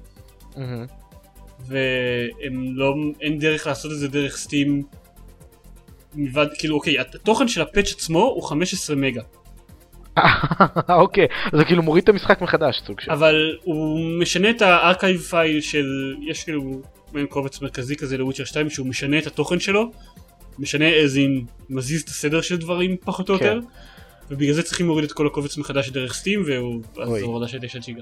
והם לא, אין דרך לעשות את זה דרך Steam. מלבד, כאילו אוקיי, התוכן של ה patch עצמו הוא 15 מגה, אוקיי, אז זה כאילו מוריד את המשחק מחדש, סוג של... אבל הוא משנה את ה archive file של, יש כאילו מעין קובץ מרכזי כזה ל Witcher 2 שהוא משנה את התוכן שלו, משנה as in מזיז את הסדר של דברים פחות או כן. יותר, ובגלל זה צריכים להוריד את כל הקובץ מחדש דרך Steam, והוא, הורדה של 9 ג'יגה.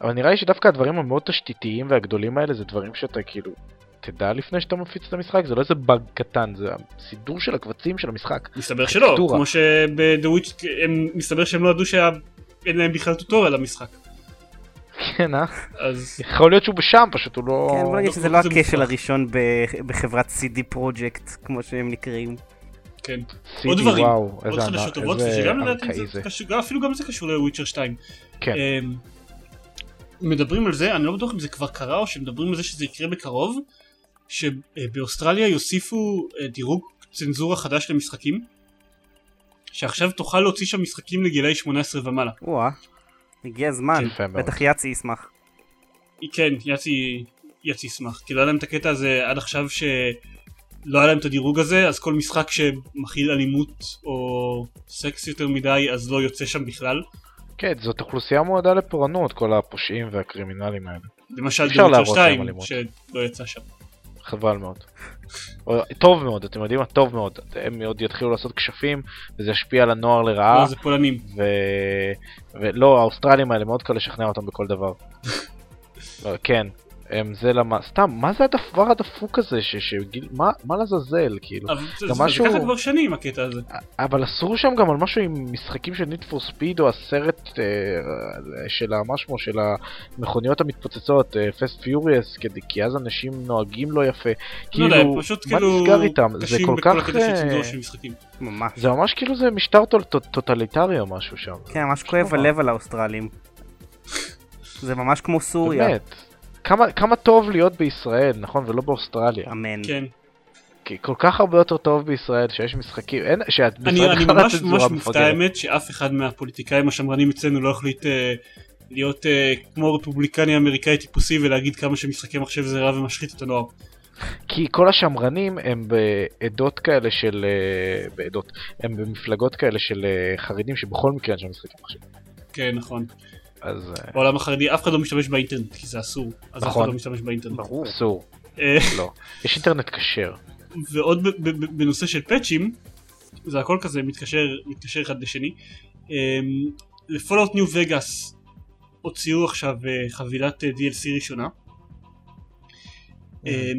אבל נראה לי שדווקא הדברים המאוד תשתיתיים והגדולים האלה זה דברים שאתה כאילו תדע לפני שאתה מפיץ את המשחק זה לא איזה באג קטן זה הסידור של הקבצים של המשחק. מסתבר שלא. כמו שב"דה וויץ' הם מסתבר שהם לא ידעו שאין להם בכלל טוטוריאל למשחק. כן אה? אז יכול להיות שהוא בשם פשוט הוא לא... כן, בוא נגיד לא שזה לא הכשל. הראשון בחברת CD פרויקט, כמו שהם נקראים. כן. CD, עוד דברים, וואו, עוד איזה חדשות טובות, שגם לדעתי זה. קשור, אפילו גם זה קשור לוויצ'ר 2. כן. אמ, מדברים על זה, אני לא בטוח אם זה כבר קרה או שמדברים על זה שזה יקרה בקרוב, שבאוסטרליה יוסיפו אה, דירוג צנזורה חדש למשחקים, שעכשיו תוכל להוציא שם משחקים לגילאי 18 ומעלה. הגיע הזמן. בטח יאצי ישמח. כן, יאצי, יאצי ישמח, כי לא היה להם את הקטע הזה עד עכשיו שלא היה להם את הדירוג הזה, אז כל משחק שמכיל אלימות או סקס יותר מדי, אז לא יוצא שם בכלל. כן זאת אוכלוסייה מועדה לפורענות כל הפושעים והקרימינלים האלה. למשל דירוג להראות להם 2, אלימות. שלא יצא שם. חבל מאוד. או- טוב מאוד אתם יודעים מה טוב מאוד הם עוד יתחילו לעשות כשפים וזה ישפיע על הנוער לרעה לא, זה פולנים. ו... ולא האוסטרלים האלה מאוד קל לשכנע אותם בכל דבר. לא, כן הם זה למה, סתם, מה זה הדבר הדפוק הזה, ש... שגיל, מה, מה לעזאזל, כאילו? אבל זה- זה משהו- זה ככה כבר שנים הקטע הזה. אבל אסרו שם גם על משהו עם משחקים של Need for Speed או הסרט אה, של המשמו של המכוניות המתפוצצות, Fast Furious, כי אז אנשים נוהגים לא יפה. לא כאילו, יודע, הם פשוט מה כאילו נסגר איתם? זה כל כך... אה. ממש. זה ממש כאילו זה משטר טול- טו- טוטליטרי או משהו שם. כן, ממש כואב. הלב על האוסטרלים. זה ממש כמו סוריה. באמת. כמה, כמה טוב להיות בישראל, נכון? ולא באוסטרליה. אמן. כן. כי כל כך הרבה יותר טוב בישראל שיש משחקים, אין, שאת אני בישראל אני בכלל ממש ממש מופתע. האמת שאף אחד מהפוליטיקאים השמרנים אצלנו לא החליט אה, להיות אה, כמו רפובליקני אמריקאי טיפוסי ולהגיד כמה שמשחקי מחשב זה רע ומשחית את הנוער. כי כל השמרנים הם בעדות כאלה של... אה, בעדות. הם במפלגות כאלה של אה, חרדים שבכל מקרה אין שם משחקים מחשב. כן נכון. אז אה, בעולם החרדי אף אחד לא משתמש באינטרנט כי זה אסור. אז אף אחד נכון. לא משתמש באינטרנט. ברור. אסור. אה, לא. יש אינטרנט כשר. ועוד בנושא של patch ים זה הכל כזה מתקשר מתקשר אחד לשני. ל Fallout New Vegas הוציאו עכשיו אה, חבילת DLC ראשונה. אה,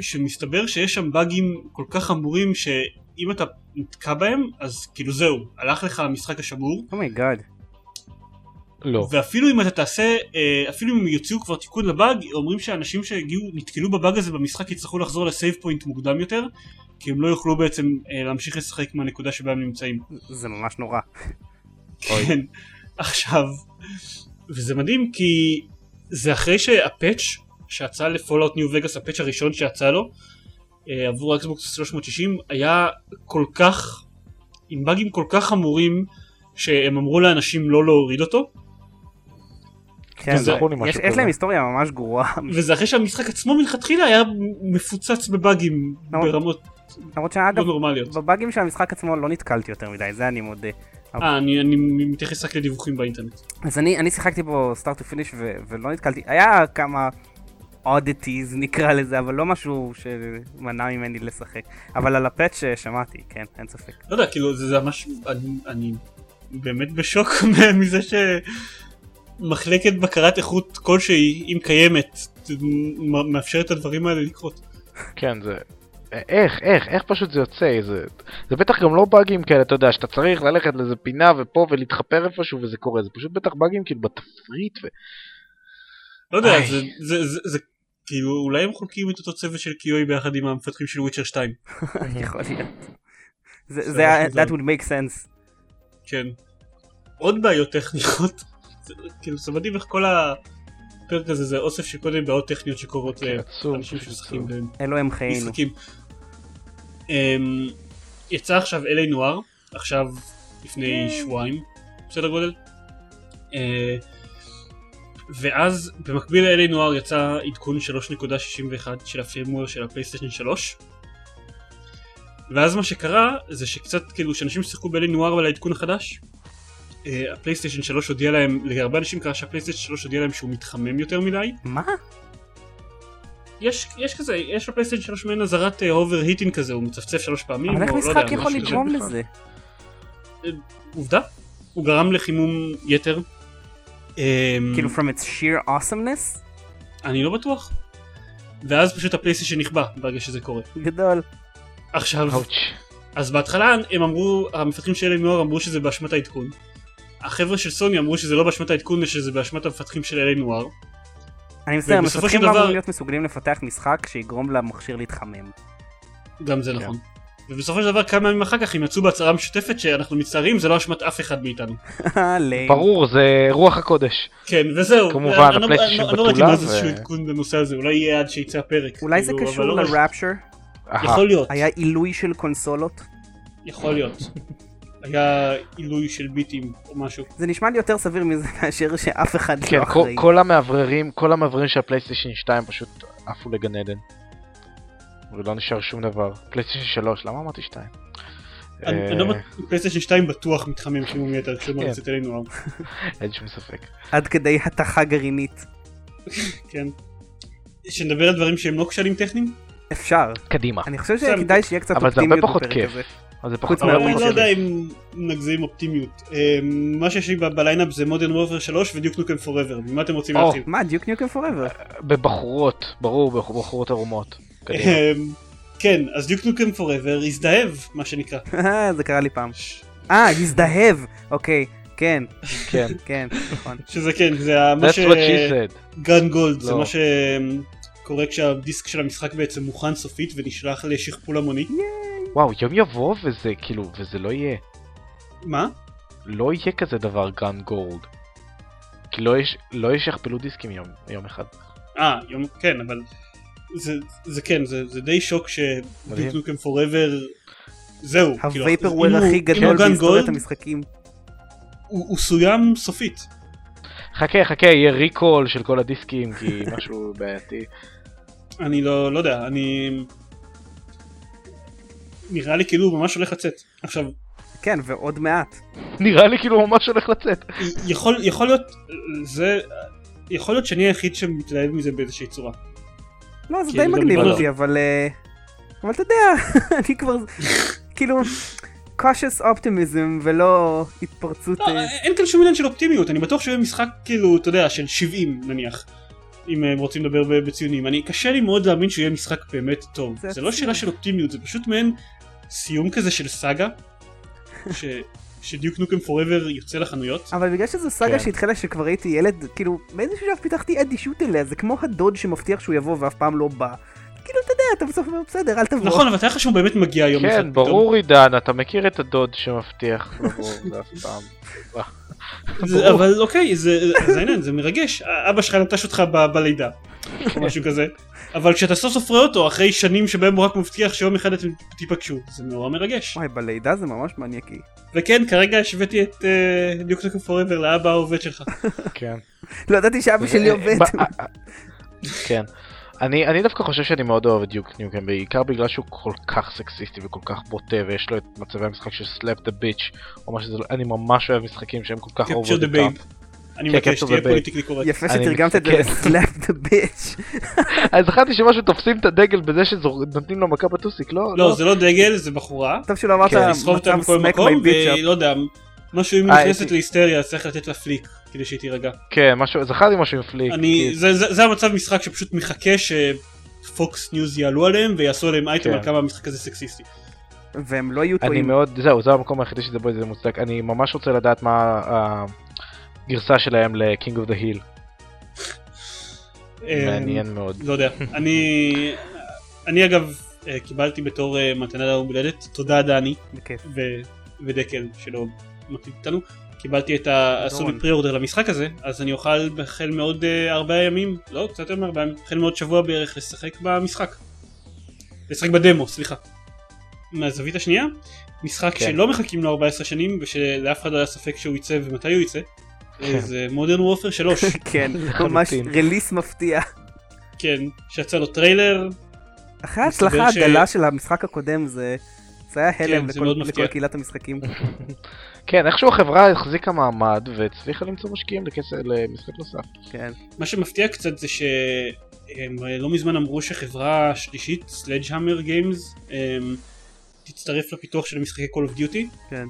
שמסתבר שיש שם באגים כל כך חמורים שאם אתה נתקע בהם אז כאילו זהו הלך לך המשחק השמור oh my god. לא. ואפילו אם אתה תעשה אה, אפילו אם יוציאו כבר תיקון לבאג אומרים שאנשים שהגיעו נתקלו בבאג הזה במשחק יצטרכו לחזור ל save point מוקדם יותר כי הם לא יוכלו בעצם אה, להמשיך לשחק מהנקודה שבה הם נמצאים. זה ממש נורא. כן. עכשיו, וזה מדהים כי זה אחרי שה patch שיצא ל Fallout New Vegas, ה patch הראשון שיצא לו אה, עבור Xbox 360 היה כל כך, עם באגים כל כך חמורים שהם אמרו לאנשים לא להוריד אותו כן, זה- זה- זכור לי יש- יש. להם היסטוריה ממש גרועה. וזה אחרי שהמשחק עצמו מלכתחילה היה מפוצץ בבאגים נכון. ברמות למרות לא שאגב, נורמליות. בבאגים של המשחק עצמו לא נתקלתי יותר מדי, זה אני מודה. אה, אני אני מתייחס רק לדיווחים באינטרנט. אז אני, אני שיחקתי בו start to finish ולא נתקלתי, היה כמה oddities נקרא לזה, אבל לא משהו שמנע ממני לשחק. אבל על ה patch שמעתי, כן, אין ספק. לא יודע, כאילו זה זה ממש, אני, אני באמת בשוק מזה שמחלקת בקרת איכות כלשהי, אם קיימת, מאפשרת את הדברים האלה לקרות. כן, זה... איך, איך, איך פשוט זה יוצא, זה, זה בטח גם לא באגים כאלה, אתה יודע, שאתה צריך ללכת לאיזה פינה ופה ולהתחפר איפשהו וזה קורה, זה פשוט בטח באגים כאילו בתפריט ו... לא יודע. זה, זה, זה, זה כאילו אולי הם חולקים את אותו צוות של QA ביחד עם המפתחים של וויצ'ר 2. יכול להיות. זה, that would make sense. כן. עוד בעיות טכניות, זה, כאילו זה מדהים איך כל הפרק הזה זה אוסף של כל מיני בעיות טכניות שקורות כן, עצוב, לאנשים שמשחקים עצוב. בהם. אלו הם חיינו. אמ, יצא עכשיו LA נואר, עכשיו לפני שבועיים, בסדר גודל. אה, ואז במקביל ל-LA נואר יצא עדכון 3.61 של הפירמוור של הפלייסטיישן 3. ואז מה שקרה זה שקצת כאילו שאנשים ששיחקו ב-LA נואר על העדכון החדש ה PlayStation 3 הודיע להם, להרבה אנשים קרה שה PlayStation 3 הודיע להם שהוא מתחמם יותר מדי מה? יש, יש כזה, יש ל PlayStation 3 מעין אזהרת overheating כזה, הוא מצפצף שלוש פעמים, אבל איך לא משחק יודע, יכול. לגרום בכלל. לזה? עובדה, הוא גרם לחימום יתר. אמ, כאילו from its sheer awesomeness? אני לא בטוח. ואז פשוט ה PlayStation נכבה ברגע שזה קורה. גדול. עכשיו. אז בהתחלה הם אמרו, המפתחים של נוער אמרו שזה באשמת העדכון. החבר'ה של סוני אמרו שזה לא באשמת העדכון, שזה באשמת המפתחים של LA נוער. אני מצטער, ובסופו המפתחים לא אמורים להיות מסוגלים לפתח משחק שיגרום למכשיר להתחמם. גם זה כן. נכון. ובסופו של דבר כמה ימים אחר כך הם יצאו בהצהרה משותפת שאנחנו מצטערים זה לא אשמת אף אחד מאיתנו. ברור, זה רוח הקודש. כן וזהו. כמובן, לא- הפלייסטיישן אני לא- אני לא ראיתי בתולה מה זה איזשהו עדכון בנושא הזה אולי יהיה עד שיצא הפרק. אולי זה כאילו, קשור לא. לרפשר? אהה. יכול להיות. היה עילוי של קונסולות? יכול להיות. היה עילוי של ביטים או משהו. זה נשמע לי יותר סביר מזה מאשר שאף אחד כן, לא כל- אחראי. כל המאווררים, כל המאווררים של ה PlayStation 2 פשוט עפו לגן עדן. ולא נשאר שום דבר. PlayStation 3, למה אמרתי 2? אני אני לא בטוח, PlayStation 2 בטוח מתחמם חימום יתר כשהוא כן. מרצת אלינו. אין שום ספק. עד כדי התכה גרעינית. כן. שנדבר על דברים שהם לא כשלים טכניים? אפשר. קדימה. אני חושב שכדאי שיהיה קצת אבל זה הרבה אופטימיות פחות בפרק כיף. אז זה פחות... מה-Witcher. אני לא יודע. אם נגזים אופטימיות. אה, מה שיש לי ב-lineup זה Modern Warfare 3 ו-Duke Nukem Forever. ממה אתם רוצים. להתחיל? מה, Duke Nukem Forever? בבחורות, ברור, בח- בחורות ערומות. אה, כן, אז Duke Nukem Forever הזדהב, מה שנקרא. זה קרה לי פעם. אה, הזדהב! אוקיי, כן, כן. כן, נכון. שזה כן, זה ה- מה ש... what she said. גן גולד, זה לא. מה שקורה כשהדיסק של המשחק בעצם מוכן סופית ונשלח לשכפול המוני. וואו, יום יבוא וזה כאילו, וזה לא יהיה. מה? לא יהיה כזה דבר גן גולד. כי לא יש, לא יש שיכפלו דיסקים יום, יום אחד. אה, יום, כן, אבל זה, זה כן, זה, זה די שוק מדהים. שדיוק נוקם פוראבר, זהו. כאילו, הווייפרוור אם הוא- הכי גדול בהיסטוריית המשחקים. הוא, הוא סוים סופית. חכה, חכה, יהיה ריקול של כל הדיסקים, כי משהו בעייתי. אני לא, לא יודע, אני... נראה לי כאילו הוא ממש הולך לצאת. עכשיו, כן, ועוד מעט. נראה לי כאילו ממש הולך לצאת. יכול, יכול להיות, זה, יכול להיות שאני היחיד שמתלהב מזה באיזושהי צורה. לא, זה די זה מגניב לא- אותי, אבל... אה, אבל אתה יודע, אני כבר... כאילו... cautious optimism ולא התפרצות... לא, אה, אין כאן שום עניין של אופטימיות, אני בטוח שהוא יהיה משחק כאילו, אתה יודע, של 70 נניח. אם הם רוצים לדבר בציונים. אני, קשה לי מאוד להאמין שהוא יהיה משחק באמת טוב. זה זה לא. שאלה של אופטימיות, זה פשוט מעין סיום כזה של סאגה. ש... שדיוק נוקם פוראבר יוצא לחנויות. אבל בגלל שזו סאגה כן. שהתחילה כשכבר הייתי ילד, כאילו, באיזשהו שלב פיתחתי אדישות אליה, זה כמו הדוד שמבטיח שהוא יבוא ואף פעם לא בא. כאילו, אתה יודע, אתה בסוף אומר, בסדר, אל תבוא. נכון, אבל תאר לך שהוא באמת מגיע יום אחד. כן. ברור עידן, אתה מכיר את הדוד שמבטיח לבוא, זה אף פעם. זה. אבל אוקיי, זה זה העניין, זה מרגש. אבא שלך נטש אותך ב- בלידה. או משהו כזה. אבל כשאתה סוף סוף רואה אותו אחרי שנים שבהם הוא רק מבטיח שיום אחד אתם תיפגשו, זה נורא מרגש. וואי, בלידה זה ממש מניאקי. וכן, כרגע השוויתי את דיוק נוקם פוראבר לאבא העובד שלך. כן. לא ידעתי שאבא שלי עובד. ב- אה, כן. אני, אני דווקא חושב שאני מאוד אוהב את דיוק ניוקם, בעיקר בגלל שהוא כל כך סקסיסטי וכל כך בוטה ויש לו את מצבי המשחק של סלאפ דה ביץ' או מה שזה לא, אני ממש אוהב משחקים שהם כל כך top. babe. אני כן, מבקש, Capture the תהיה babe. פוליטיקלי קורקט. יפה שתרגמת את זה. לסלאפ דה ביץ'. אז זכרתי שמשהו תופסים את הדגל בזה שנותנים לו מכה בטוסיק, לא? לא, זה לא דגל, זה בחורה. טוב שלא אמרת כן, מצב סמק מי ביץ' ולא יודע, משהו אם אה, היא נכנסת הייתי- להיסטריה, צריך לתת לה פליק, כדי שהיא תירגע. כן, משהו, זכרתי משהו עם פליק. אני, כי- זה, זה, זה המצב משחק שפשוט מחכה ש-Fox News יעלו עליהם ויעשו עליהם אייטם כן. על כמה המשחק הזה סקסיסטי. והם לא יהיו אני טועים. מאוד, זהו, זה המקום היחידי שזה בו זה מוצדק. אני ממש רוצה לדעת מה הגרסה שלהם ל-King of the Hill. מעניין מאוד. לא יודע. אני, אני אגב אה, קיבלתי בתור אה, מתנה ליום הולדת, תודה דני בכיף. ודקל שלא מקליט איתנו. קיבלתי את ה... עשו לי. pre-order למשחק הזה, אז אני אוכל החל מעוד אה, ארבעה ימים, לא, קצת יותר מארבעה ימים, החל מעוד שבוע בערך לשחק במשחק. לשחק בדמו, סליחה. מהזווית השנייה, משחק כן. שלא מחכים לו 14 שנים ושלאף אחד לא היה ספק שהוא יצא ומתי הוא יצא. כן. אה, זה Modern Warfare 3, כן. ממש release מפתיע. כן, שיצא לו טריילר, אחרי ההצלחה ש- הדלה של המשחק הקודם זה... זה היה הלם כן, לכל- לכל. קהילת המשחקים. כן, איכשהו החברה החזיקה מעמד והצליחה למצוא משקיעים לכסף למשחק נוסף. כן. מה שמפתיע קצת זה שהם לא מזמן אמרו שחברה שלישית, Sledgehammer Games, תצטרף לפיתוח של משחקי Call of Duty. כן.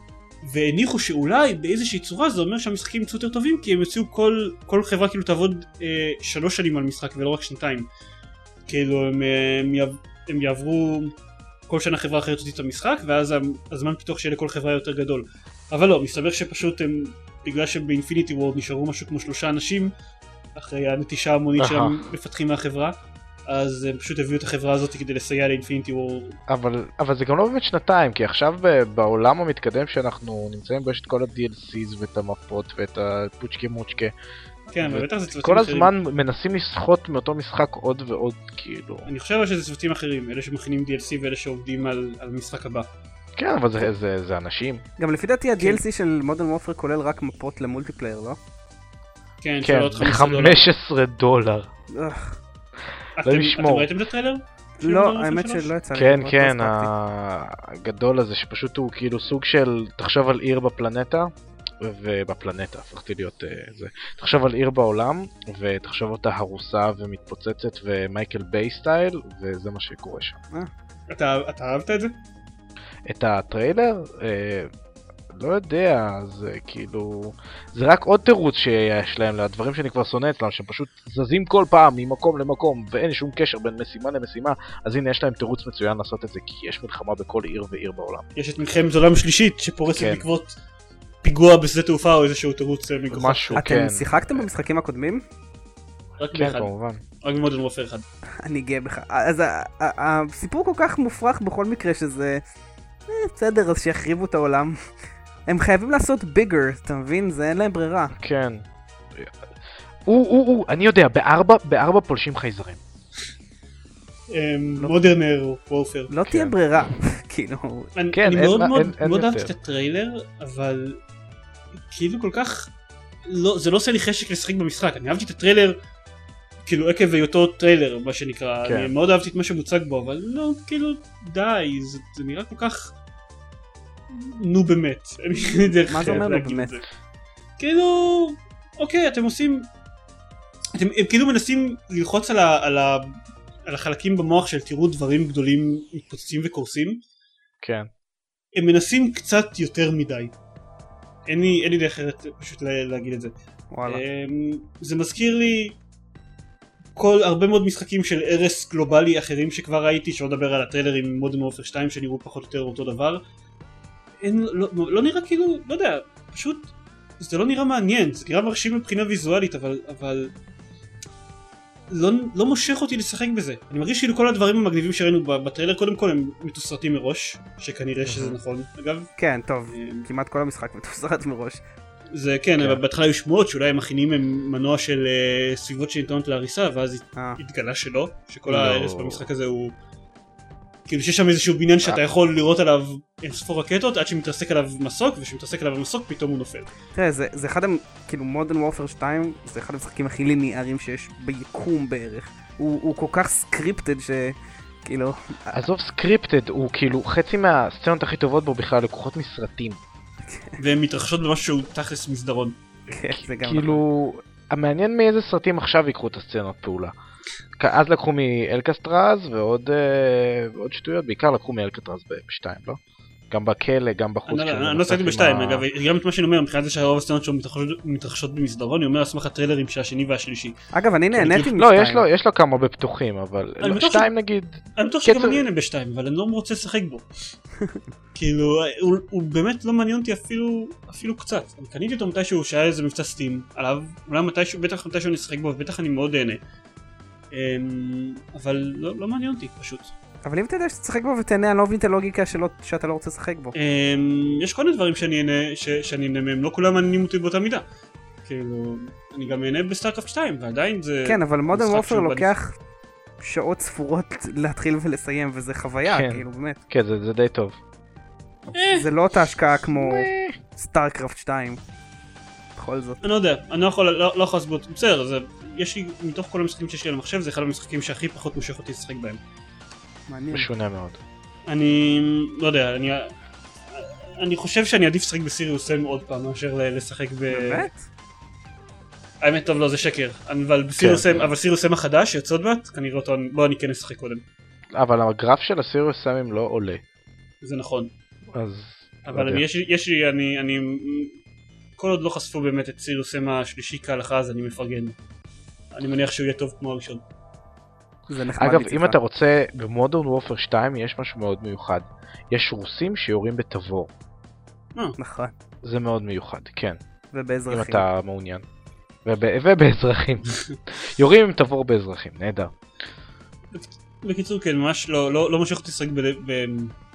והניחו שאולי באיזושהי צורה זה אומר שהמשחקים יצאו יותר טובים כי הם יוציאו כל, כל חברה כאילו תעבוד אה, שלוש שנים על משחק ולא רק שנתיים. כאילו הם, אה, הם, יעב, הם יעברו כל שנה חברה אחרת תוציא את המשחק ואז הזמן פיתוח שיהיה לכל חברה יותר גדול. אבל לא, מסתבר שפשוט הם, בגלל שבאינפיניטי וורד נשארו משהו כמו שלושה אנשים אחרי הנטישה ההמונית של. המפתחים מהחברה אז הם פשוט הביאו את החברה הזאת כדי לסייע לאינפיניטי וורד. אבל, אבל זה גם לא באמת שנתיים, כי עכשיו ב- בעולם המתקדם שאנחנו נמצאים בו יש את כל ה-DLCs ואת המפות ואת הפוצ'קה מוצ'קה. כן, אבל בטח זה צוותים כל אחרים. הזמן מנסים לסחוט מאותו משחק עוד ועוד, כאילו. אני חושב שזה צוותים אחרים, אלה שמכינים DLC ואלה שעובדים על, על המשחק הבא. כן, אבל זה, זה, זה אנשים. גם לפי דעתי כן. ה-DLC של Modern Warfare כולל רק מפות ל-multiplayer, לא? כן, כן, שעולה עוד 15 דולר. 15 דולר. אוח. אתם, אלוהים אתם. ראיתם את הטריילר? לא, האמת 3? שלא יצא לי. כן, כן, לא. הגדול הזה שפשוט הוא כאילו סוג של, תחשוב על עיר בפלנטה, ובפלנטה הפכתי להיות אה, זה, תחשוב על עיר בעולם, ותחשוב אותה הרוסה ומתפוצצת ומייקל ביי style, וזה מה שקורה שם. אתה, אתה אהבת את זה? את הטריילר, אה, לא יודע, זה כאילו... זה רק עוד תירוץ שיש להם לדברים שאני כבר שונא אצלם, שהם פשוט זזים כל פעם ממקום למקום, ואין שום קשר בין משימה למשימה, אז הנה יש להם תירוץ מצוין לעשות את זה, כי יש מלחמה בכל עיר ועיר בעולם. יש את מלחמת העולם השלישית שפורצת כן. בעקבות פיגוע בשדה תעופה או איזשהו תירוץ אה, מגוחך. משהו, כן. אתם שיחקתם במשחקים הקודמים? רק כן, באחד, כמובן. רק במודרן וופר אחד. אני גאה בך. אז ה- ה- הסיפור כל כך מופרך בכל מקרה שזה... אה, בסדר, אז שיחריבו את העולם. הם חייבים לעשות ביגר, אתה מבין? זה אין להם ברירה. כן. או, או, או, אני יודע, בארבע, בארבע פולשים חייזרים. Modern Warfare. לא כן. תהיה ברירה. כאילו... אני כן, מאוד מאוד אהבתי. את הטריילר, אבל כאילו כל כך, לא, זה לא עושה לי חשק לשחק במשחק, אני אהבתי את הטריילר, כאילו עקב היותו טריילר מה שנקרא, כן. אני מאוד אהבתי את מה שמוצג בו, אבל לא, כאילו די, זה, זה נראה כל כך, נו באמת, מה זה אומר נו באמת? כאילו, אוקיי, אתם עושים, אתם הם כאילו מנסים ללחוץ על, ה, על, ה, על החלקים במוח של תראו דברים גדולים מתפוצצים וקורסים, כן. הם מנסים קצת יותר מדי. אין לי, אין לי דרך אחרת פשוט לה- להגיד את זה. וואלה. אמ, זה מזכיר לי כל הרבה מאוד משחקים של הרס גלובלי אחרים שכבר ראיתי, שלא לדבר על הטריילרים עם מודרן וופר 2 שנראו פחות או יותר אותו דבר. אין, לא, לא נראה כאילו, לא יודע, פשוט זה לא נראה מעניין, זה נראה מרשים מבחינה ויזואלית, אבל, אבל לא, לא מושך אותי לשחק בזה. אני מרגיש כאילו כל הדברים המגניבים שראינו בטריילר, קודם כל הם מתוסרטים מראש, שכנראה שזה נכון, אגב. כן, טוב. אמ, כמעט כל המשחק מתוסרט מראש. זה כן, כן. אבל בהתחלה היו שמועות שאולי הם מכינים הם מנוע של אה, סביבות שניתנות להריסה ואז אה. התגלה שלא, שכל לא. ההרס במשחק הזה הוא כאילו שיש שם איזשהו בניין שאתה יכול לראות עליו אינספור רקטות עד שמתרסק עליו מסוק וכשמתרסק עליו המסוק פתאום הוא נופל. תראה, זה, זה אחד, כאילו Modern Warfare 2, זה אחד המשחקים הכי ליניאריים שיש ביקום בערך. הוא, הוא כל כך scripted שכאילו, עזוב scripted, הוא כאילו חצי מהסצנות הכי טובות בו בכלל לקוחות מסרטים. והן מתרחשות במשהו שהוא תכלס מסדרון. כן, זה גם נכון. כאילו, המעניין מאיזה סרטים עכשיו ייקחו את הסצנות פעולה. אז לקחו מאלקטרז ועוד אה, ועוד שטויות, בעיקר לקחו מאלקסטרז בשתיים, לא? גם בכלא, גם בחוץ. אני לא- כשהוא אני לא נוסף בשתיים, אגב, גם את מה שאני אומר מבחינת זה שרוב הסצנות שלו מתרחשות- מתרחשות במסדרון, אני אומר על סמך הטריילרים של השני והשלישי. אגב, אני נהניתי לא, משתיים. יש לו, יש לו כמה הרבה פתוחים, אבל לא, שתיים נגיד, אני בטוח שגם אני אענה בשתיים, אבל אני לא רוצה לשחק בו. כאילו, הוא, הוא באמת לא מעניין אותי אפילו, אפילו קצת. אני קניתי אותו מתישהו שהיה איזה מבצע סטים עליו, אולי מתישהו, בטח מתישהו אני אשחק בו, ובטח אני מאוד אהנה. אמ, אבל לא, לא מעניין אותי פשוט. אבל אם אתה יודע שתשחק בו ותהנה, אני לא מבין את הלוגיקה שלא, שאתה לא רוצה לשחק בו. אמ, יש כל מיני דברים שאני אהנה, ש, שאני אהנה מהם, לא כולם מעניינים אותי באותה מידה. כאילו, אני גם אהנה ב-StarCraft 2, ועדיין זה... כן, אבל Modern Warfare לוקח שעות ספורות להתחיל ולסיים, וזה חוויה, כן. כאילו, באמת. כן, זה, זה די טוב. אה, זה לא אותה השקעה כמו StarCraft 2. בכל זאת. אני לא יודע, אני לא יכול, לא, לא יכול להסביר, בסדר, זה, יש לי, מתוך כל המשחקים שיש לי על המחשב, זה אחד המשחקים שהכי פחות מושך אותי לשחק בהם. מעניין. משונה מאוד. אני, לא יודע, אני, אני חושב שאני עדיף לשחק בסיריוס סם עוד פעם מאשר לשחק ב... באמת? האמת טוב לא זה שקר, אבל בסיריוס כן. סם, אבל סיריוס סם החדש שיוצא עוד מעט, כנראה אותו, בוא אני כן אשחק קודם, אבל הגרף של הסיריוס סמים לא עולה, זה נכון, אז... אבל לא לי- יש לי, אני, אני, כל עוד לא חשפו באמת את סיריוס סם השלישי כהלכה אז אני מפרגן, אני מניח שהוא יהיה טוב כמו הראשון. אגב. אם אתה רוצה, במודרן וופר 2 יש משהו מאוד מיוחד. יש רוסים שיורים בתבור. נכון. זה מאוד מיוחד, כן. אם ובאזרחים. אתה מעוניין. וב... ובאזרחים. יורים עם תבור באזרחים, נהדר. בקיצור כן ממש לא, לא, לא מושך אותי לשחק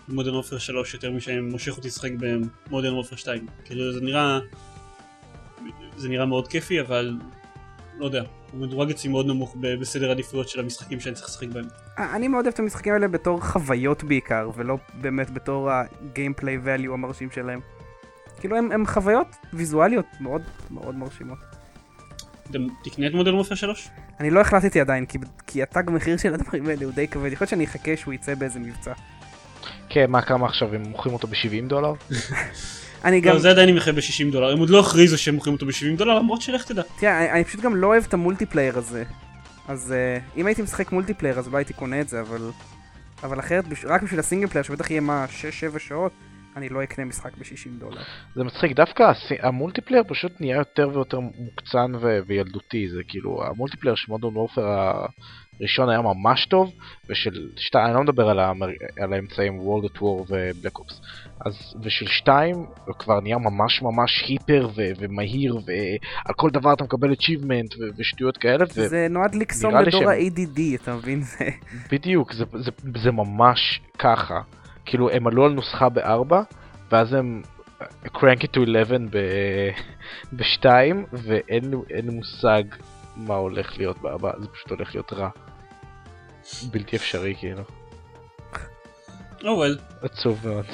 במודרן אופר 3 יותר משמושך אותי לשחק במודרן אופר 2 כאילו זה נראה זה נראה מאוד כיפי אבל לא יודע הוא מדורג אצלי מאוד נמוך ב- בסדר העדיפויות של המשחקים שאני צריך לשחק בהם אה, אני מאוד אוהב את המשחקים האלה בתור חוויות בעיקר, ולא באמת בתור הגיימפליי value המרשים שלהם. כאילו הם, הם חוויות ויזואליות מאוד מאוד מרשימות. אתה תקנה את Modern Warfare 3? אני לא החלטתי עדיין, כי, כי התג מחיר של הדברים האלה הוא די כבד, יכול להיות שאני אחכה שהוא יצא באיזה מבצע. כן, מה כמה עכשיו, הם מוכרים אותו ב-70 דולר? אני גם, לא זה עדיין יימכר ב-60 דולר הם עוד לא הכריזו שהם מוכרים אותו ב-70 דולר למרות שלך תדע תראה, אני, אני פשוט גם לא אוהב את ה-multiplayer הזה. אז uh, אם הייתי משחק multiplayer אז לא הייתי קונה את זה, אבל אבל אחרת, רק בשביל ה-single player, שבטח יהיה מה, 6-7 שעות, אני לא אקנה משחק ב-60 דולר. זה מצחיק, דווקא ה-multiplayer פשוט נהיה יותר ויותר מוקצן ו- וילדותי, זה כאילו, ה-multiplayer של Modern Warfare הראשון היה ממש טוב, ושל שתיים, אני לא מדבר. על האמצעים World at War ו-Black Ops, אז ושל שתיים הוא כבר נהיה ממש ממש hyper ו- ומהיר, ועל כל דבר אתה מקבל achievement ו- ושטויות כאלה, ו- זה נועד לקסום לדור שהם- ה-ADD, אתה מבין? זה... בדיוק, זה, זה, זה ממש ככה. כאילו, הם עלו על נוסחה בארבע, ואז הם it to 11 ב... בשתיים, ואין לי- מושג מה הולך להיות בארבע, זה פשוט הולך להיות רע. בלתי אפשרי כאילו. או וול. עצוב מאוד.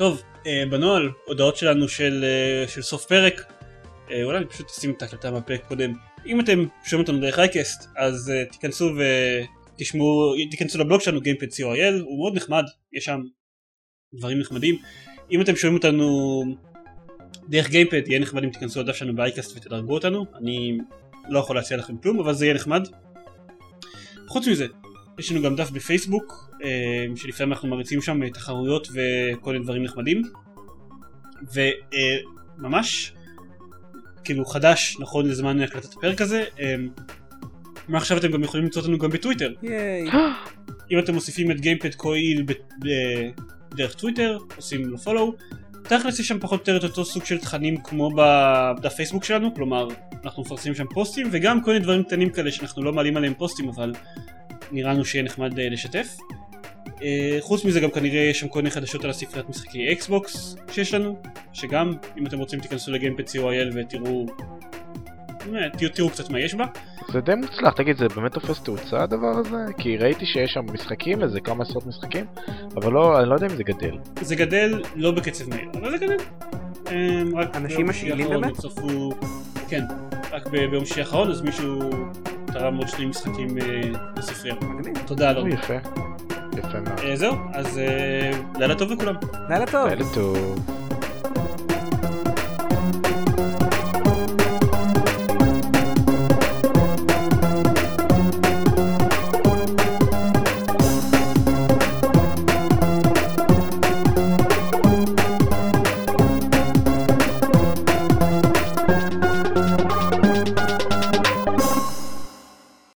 טוב, אה, בנוהל, הודעות שלנו של, אה, של סוף פרק. אה, אולי אני פשוט אשים את ההקלטה מהפרק קודם. אם אתם שומעים אותנו דרך אייקסט, אז אה, תיכנסו ותשמעו, תיכנסו לבלוג שלנו gamepad.co.il, הוא מאוד נחמד, יש שם דברים נחמדים. אם אתם שומעים אותנו דרך גיימפד, יהיה נחמד אם תיכנסו לדף שלנו באייקסט ותדרגו אותנו. אני לא יכול להציע לכם כלום, אבל זה יהיה נחמד. חוץ מזה, יש לנו גם דף בפייסבוק, שלפעמים אנחנו מריצים שם אה, תחרויות וכל מיני דברים נחמדים. וממש, כאילו חדש, נכון לזמן הקלטת הפרק הזה, אה, מעכשיו אתם גם יכולים למצוא אותנו גם בטוויטר. אם אתם מוסיפים את גיימפד co.il דרך טוויטר, עושים לו follow, תכלס יש שם פחות או יותר את אותו סוג של תכנים כמו בדף פייסבוק שלנו, כלומר אנחנו מפרסמים שם פוסטים וגם כל מיני דברים קטנים כאלה שאנחנו לא מעלים עליהם פוסטים אבל נראה לנו שיהיה נחמד אה, לשתף. אה, חוץ מזה גם כנראה יש שם כל מיני חדשות על הספריית משחקי אקסבוקס שיש לנו, שגם אם אתם רוצים תיכנסו לגיימפד co.il ותראו אה, תראו, תראו קצת מה יש בה. זה די מוצלח, תגיד, זה באמת תופס תאוצה הדבר הזה? כי ראיתי שיש שם משחקים, איזה כמה עשרות משחקים, אבל לא, אני לא יודע אם זה גדל. זה גדל לא בקצב מהיר, אבל זה גדל. אמ, אנשים משאילים באמת? הצטרפו- כן, רק ביום שישי האחרון אז מישהו תרם עוד שני משחקים אה, לספרייה. תודה לו. או, יפה. יפה מאוד. אה, זהו, אז אה, לילה טוב לכולם. לילה טוב. לילה טוב.